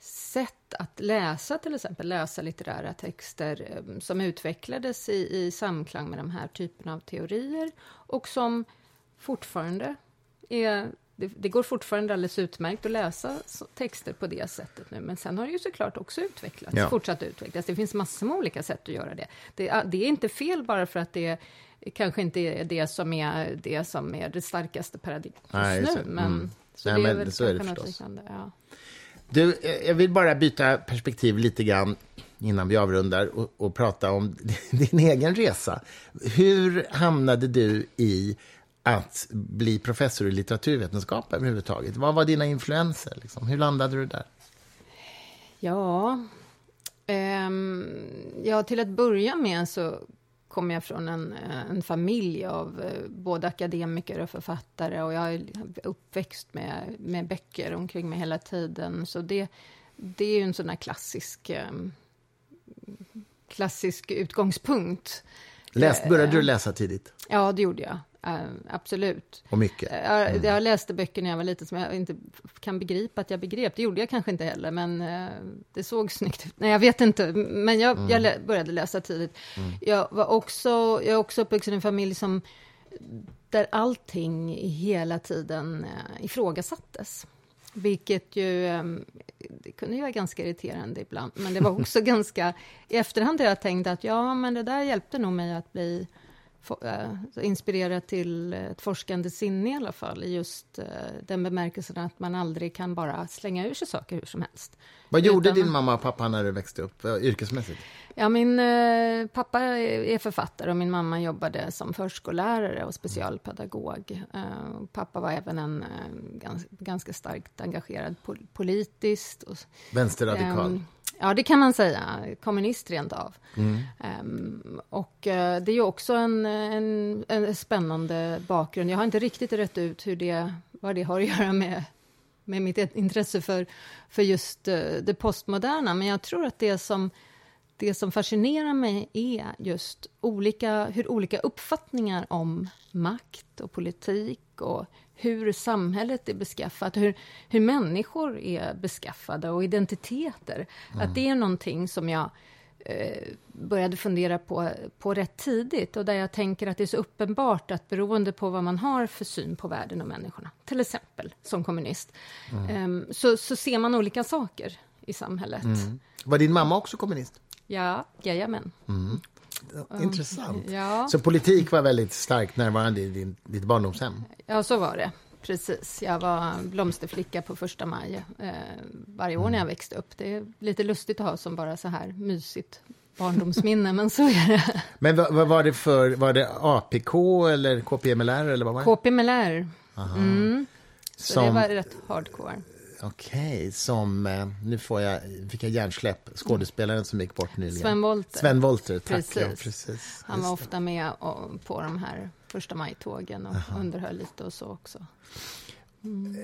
sätt att läsa till exempel läsa litterära texter eh, som utvecklades i, i samklang med de här typerna av teorier och som fortfarande är det, det, går fortfarande alldeles utmärkt att läsa texter på det sättet nu, men sen har det ju såklart också utvecklats, ja. fortsatt utvecklas. Det finns massor med olika sätt att göra det. det. Det är inte fel bara för att det kanske inte är det som är det, som är det starkaste paradigmet just nu, men mm. så Nej, det är väl så är det förstås. Ja. Du, eh, jag vill bara byta perspektiv lite grann innan vi avrundar och, och prata om (laughs) din egen resa. Hur hamnade du i att bli professor i litteraturvetenskap överhuvudtaget? Vad var dina influenser? Liksom? Hur landade du där? Ja, um, ja, till att börja med så kommer jag från en, en familj av eh, både akademiker och författare och jag är uppväxt med, med böcker omkring mig hela tiden. Så det, det är ju en sån här klassisk, eh, klassisk utgångspunkt. Läst, började du eh, läsa tidigt? Ja, det gjorde jag. Uh, absolut. Och mycket. Mm. Jag, läste böcker när jag var liten som jag inte kan begripa att jag begrep. Det gjorde jag kanske inte heller, men uh, det såg (laughs) snyggt ut. Nej, jag vet inte. Men jag, mm. jag började läsa tidigt. Mm. Jag var också, jag är också uppvuxen i en familj som där allting hela tiden ifrågasattes. Vilket ju, um, det kunde ju vara ganska irriterande ibland, men det var också (laughs) ganska, i efterhand har jag tänkt att ja, men det där hjälpte nog mig att bli Eh, inspirera till ett forskande sinne i alla fall, i just eh, den bemärkelsen att man aldrig kan bara slänga ur sig saker hur som helst. Vad gjorde Utan, din mamma och pappa när du växte upp, eh, yrkesmässigt? Ja, min pappa är författare och min mamma jobbade som förskollärare och specialpedagog. Pappa var även en gans, ganska starkt engagerad pol politiskt. Och, Vänsterradikal? Ja, det kan man säga. Kommunist rent av. Mm. Um, och uh, det är ju också en, en, en, spännande bakgrund. Jag har inte riktigt rätt ut hur det, vad det har att göra med, med mitt intresse för, för just uh, det postmoderna. Men jag tror att det som, det som fascinerar mig är just olika, hur olika uppfattningar om makt och politik och hur samhället är beskaffat, hur, hur människor är beskaffade och identiteter. Mm. Att det är någonting som jag eh, började fundera på, på rätt tidigt och där jag tänker att det är så uppenbart att beroende på vad man har för syn på världen och människorna, till exempel som kommunist, mm. eh, så, så ser man olika saker i samhället. Mm. Var din mamma också kommunist? Ja, jajamän. Mm. Intressant. Ja. Så politik var väldigt starkt närvarande i din, ditt barndomshem? Ja, så var det. Precis. Jag var blomsterflicka på första maj eh, varje år när jag mm. växte upp. Det är lite lustigt att ha som bara så här mysigt barndomsminne, men så är det. (laughs) Men vad, vad, var det för, var det APK eller KPMLR eller vad var det? KPMLR. Mm. Så som, det var rätt hardcore. Okej, okay, som, eh, nu får jag, fick jag hjärnsläpp, skådespelaren som gick bort nyligen. Sven Wollter. Sven Wollter, tack. Precis. Ja, precis. Han var ofta med på de här första maj-tågen och Aha. underhöll lite och så också. Mm.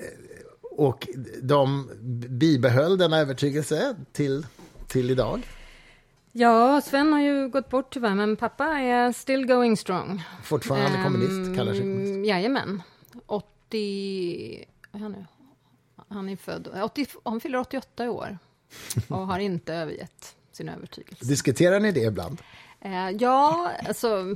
Och de bibehöll denna övertygelse till, till idag? Ja, Sven har ju gått bort tyvärr, men pappa är still going strong. Fortfarande um, kommunist, kallar sig kommunist? Jajamän. 80... Vad är han nu? Han är född... 80, han fyller 88 i år och har inte övergett sin övertygelse. Diskuterar ni det ibland? Uh, ja, alltså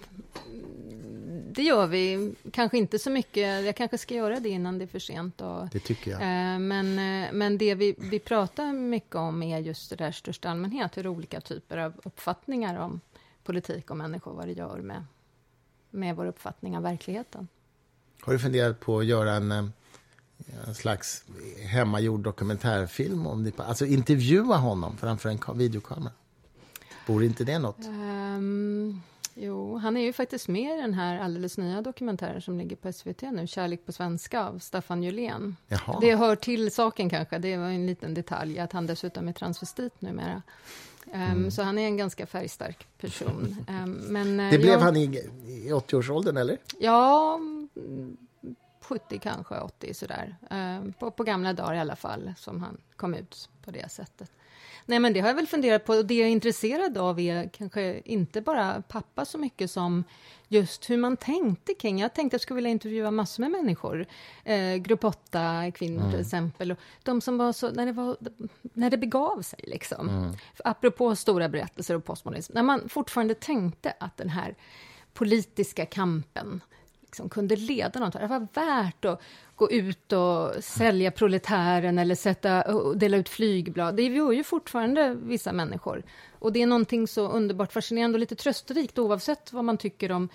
det gör vi. Kanske inte så mycket. Jag kanske ska göra det innan det är för sent. Och, det tycker jag. Eh, men, eh, men det vi, vi pratar mycket om är just det där största allmänhet. Hur olika typer av uppfattningar om politik och människor, vad det gör med, med vår uppfattning av verkligheten. Har du funderat på att göra en, eh, en slags hemmagjord dokumentärfilm om det? Alltså intervjua honom framför en videokamera? Vore inte det något? Um, Jo, han är ju faktiskt med i den här alldeles nya dokumentären som ligger på SVT nu, Kärlek på svenska av Staffan Julén. Jaha. Det hör till saken kanske, det var en liten detalj, att han dessutom är transvestit numera. Um, mm. Så han är en ganska färgstark person. Um, (laughs) men, det blev jag, han i, i 80-årsåldern, eller? Ja, 70 kanske, 80 sådär. Um, på, på gamla dagar i alla fall, som han kom ut på det sättet. Nej, men det har jag väl funderat på. Och det jag är intresserad av är kanske inte bara pappa så mycket som just hur man tänkte kring... Jag tänkte att jag skulle vilja intervjua massor med människor. Eh, grupp 8-kvinnor mm. till exempel. Och de som var så... När det, var, när det begav sig, liksom. Mm. Apropå stora berättelser och postmodernism. När man fortfarande tänkte att den här politiska kampen liksom kunde leda något. Det var värt att gå ut och sälja proletären eller sätta, dela ut flygblad. Det gör ju fortfarande vissa människor. Och det är någonting så underbart fascinerande och lite trösterikt oavsett vad man tycker om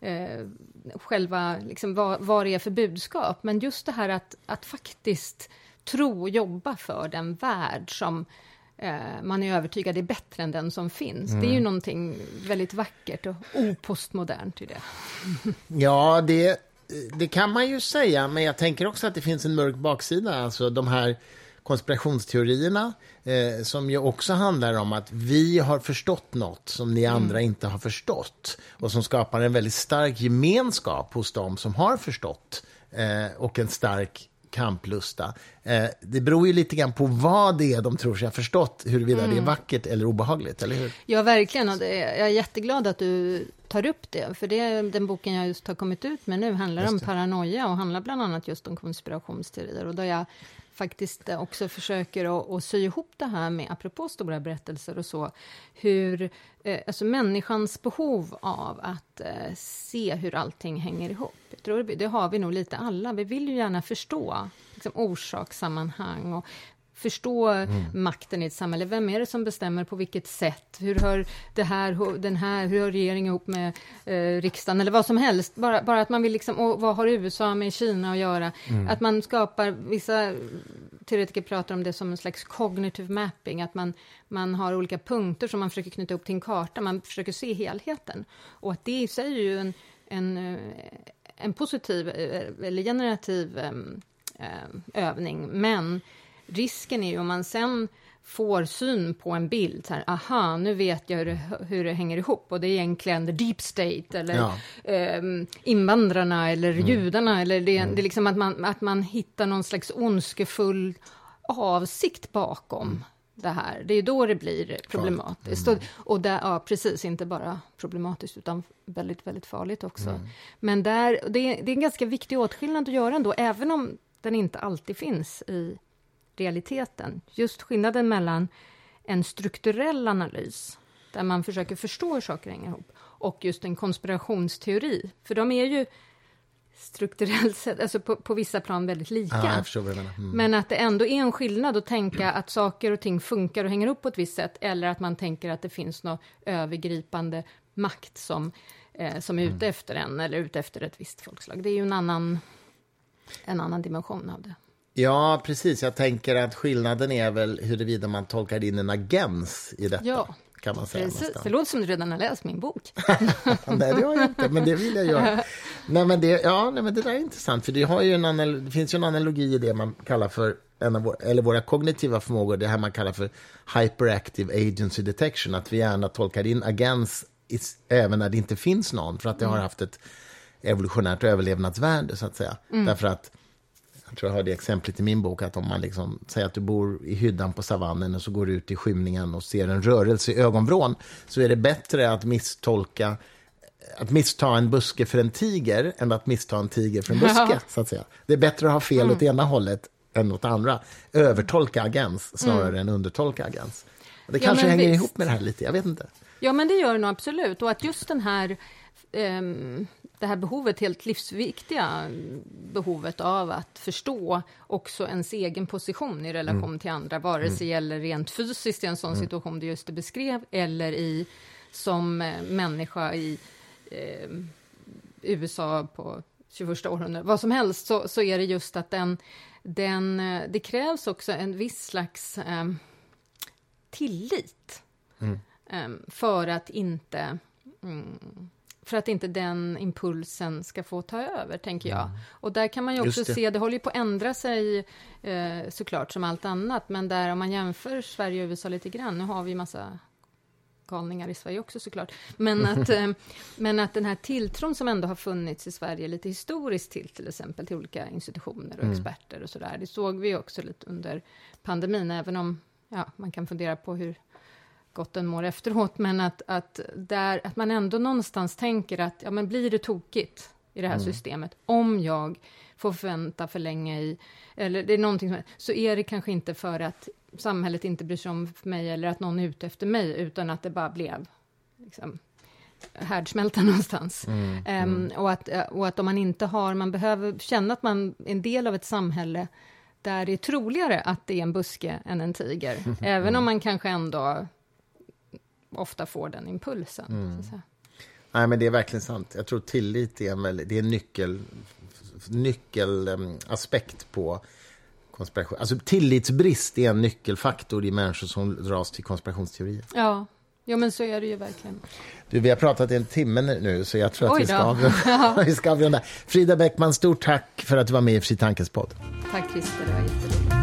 eh, själva, liksom, vad, vad det är för budskap. Men just det här att, att faktiskt tro och jobba för den värld som eh, man är övertygad är bättre än den som finns. Mm. Det är ju mm. någonting väldigt vackert och opostmodernt i det. (laughs) Ja, det, det kan man ju säga, men jag tänker också att det finns en mörk baksida. Alltså de här konspirationsteorierna eh, som ju också handlar om att vi har förstått nåt som ni andra mm. inte har förstått och som skapar en väldigt stark gemenskap hos dem som har förstått eh, och en stark kamplusta. Eh, det beror ju lite grann på vad det är de tror sig ha förstått, huruvida mm. det är mm. vackert eller obehagligt, eller hur? Ja, verkligen. Och det, jag är jätteglad att du tar upp det, för det, den boken jag just har kommit ut med nu handlar om paranoia och handlar bland annat just om konspirationsteorier. Och då jag faktiskt också försöker att, att sy ihop det här med, apropå stora berättelser och så, hur, eh, alltså människans behov av att eh, se hur allting hänger ihop. Tror det har vi nog lite alla. Vi vill ju gärna förstå liksom, orsakssammanhang och förstå mm. makten i ett samhälle. Vem är det som bestämmer på vilket sätt? Hur hör det här, den här, hur hör regeringen ihop med eh, riksdagen? Eller vad som helst. Bara, bara att man vill liksom, och vad har USA med Kina att göra? Mm. Att man skapar, vissa teoretiker pratar om det som en slags cognitive mapping, att man, man har olika punkter som man försöker knyta upp till en karta, man försöker se helheten. Och att det i sig är ju en, en, eh, en positiv eh, eller generativ eh, övning, men risken är ju om man sen får syn på en bild, så här, aha, nu vet jag hur det, hur det hänger ihop, och det är egentligen the deep state, eller ja. eh, invandrarna, eller mm. judarna, eller det, mm. det är liksom att man, att man hittar någon slags ondskefull avsikt bakom mm. Det här. Det är då det blir problematiskt. Mm. Och, och där, ja, precis, inte bara problematiskt, utan väldigt, väldigt farligt också. Mm. Men där, det, det är en ganska viktig åtskillnad att göra ändå, även om den inte alltid finns i realiteten. Just skillnaden mellan en strukturell analys, där man försöker förstå hur saker hänger ihop, och just en konspirationsteori. För de är ju strukturellt sett, alltså på, på vissa plan väldigt lika. Ja, mm. Men att det ändå är en skillnad att tänka att saker och ting funkar och hänger upp på ett visst sätt, eller att man tänker att det finns någon övergripande makt som, eh, som är ute mm. efter en, eller ute efter ett visst folkslag. Det är ju en annan, en annan dimension av det. Ja, precis. Jag tänker att skillnaden är väl huruvida man tolkar in en agens i detta. Ja, kan man säga precis. Det låter som du redan har läst min bok. (laughs) nej, det har jag inte, men det vill jag göra. (laughs) nej, men det, ja, nej, men det där är intressant, för det, har ju en det finns ju en analogi i det man kallar för en av vår, eller våra kognitiva förmågor, det här man kallar för hyperactive agency detection, att vi gärna tolkar in agens även när det inte finns någon, för att det har mm. haft ett evolutionärt överlevnadsvärde, så att säga. Mm. Därför att, jag tror jag har det exemplet i min bok, att om man liksom säger att du bor i hyddan på savannen och så går du ut i skymningen och ser en rörelse i ögonvrån, så är det bättre att misstolka att missta en buske för en tiger än att missta en tiger för en buske. Ja. Så att säga. Det är bättre att ha fel mm. åt ena hållet än åt andra. Övertolka agens snarare mm. än undertolka agens. Det kanske ja, hänger visst. ihop med det här lite, jag vet inte. Ja, men det gör det nog absolut. Och att just den här, um, det här behovet, helt livsviktiga behovet av att förstå också ens egen position i relation mm. till andra, vare sig det mm. gäller rent fysiskt i en sån mm. situation du just beskrev, eller i som eh, människa i eh, USA på 21 århundradet, vad som helst, så, så är det just att den, den, eh, det krävs också en viss slags eh, tillit mm. eh, för att inte mm, för att inte den impulsen ska få ta över, tänker jag. Mm. Och där kan man ju också det. se, det håller ju på att ändra sig eh, såklart som allt annat, men där om man jämför Sverige och USA lite grann, nu har vi massa galningar i Sverige också såklart. Men att, (laughs) eh, men att den här tilltron som ändå har funnits i Sverige lite historiskt till till exempel till olika institutioner och mm. experter och sådär. Det såg vi också lite under pandemin, även om ja, man kan fundera på hur gott den mår efteråt, men att, att, där, att man ändå någonstans tänker att ja, men blir det tokigt i det här mm. systemet, om jag får vänta för länge i, eller det är någonting som, så är det kanske inte för att samhället inte bryr sig om mig eller att någon är ute efter mig, utan att det bara blev liksom, härdsmälta (laughs) någonstans. Mm, um, mm. Och, att, och att om man inte har, man behöver känna att man är en del av ett samhälle där det är troligare att det är en buske än en tiger, (laughs) även om man kanske ändå ofta får den impulsen. Mm. Nej, men det är verkligen sant. Jag tror tillit är en, väldigt, det är en nyckel, nyckelaspekt på konspiration. Alltså tillitsbrist är en nyckelfaktor i människor som dras till konspirationsteorier. Ja, jo, men så är det ju verkligen. Du, vi har pratat i en timme nu, så jag tror att vi ska, avrunda, (laughs) vi ska avrunda. Frida Bäckman, stort tack för att du var med i Fri Tankes podd. Tack Christer, det var jätteroligt.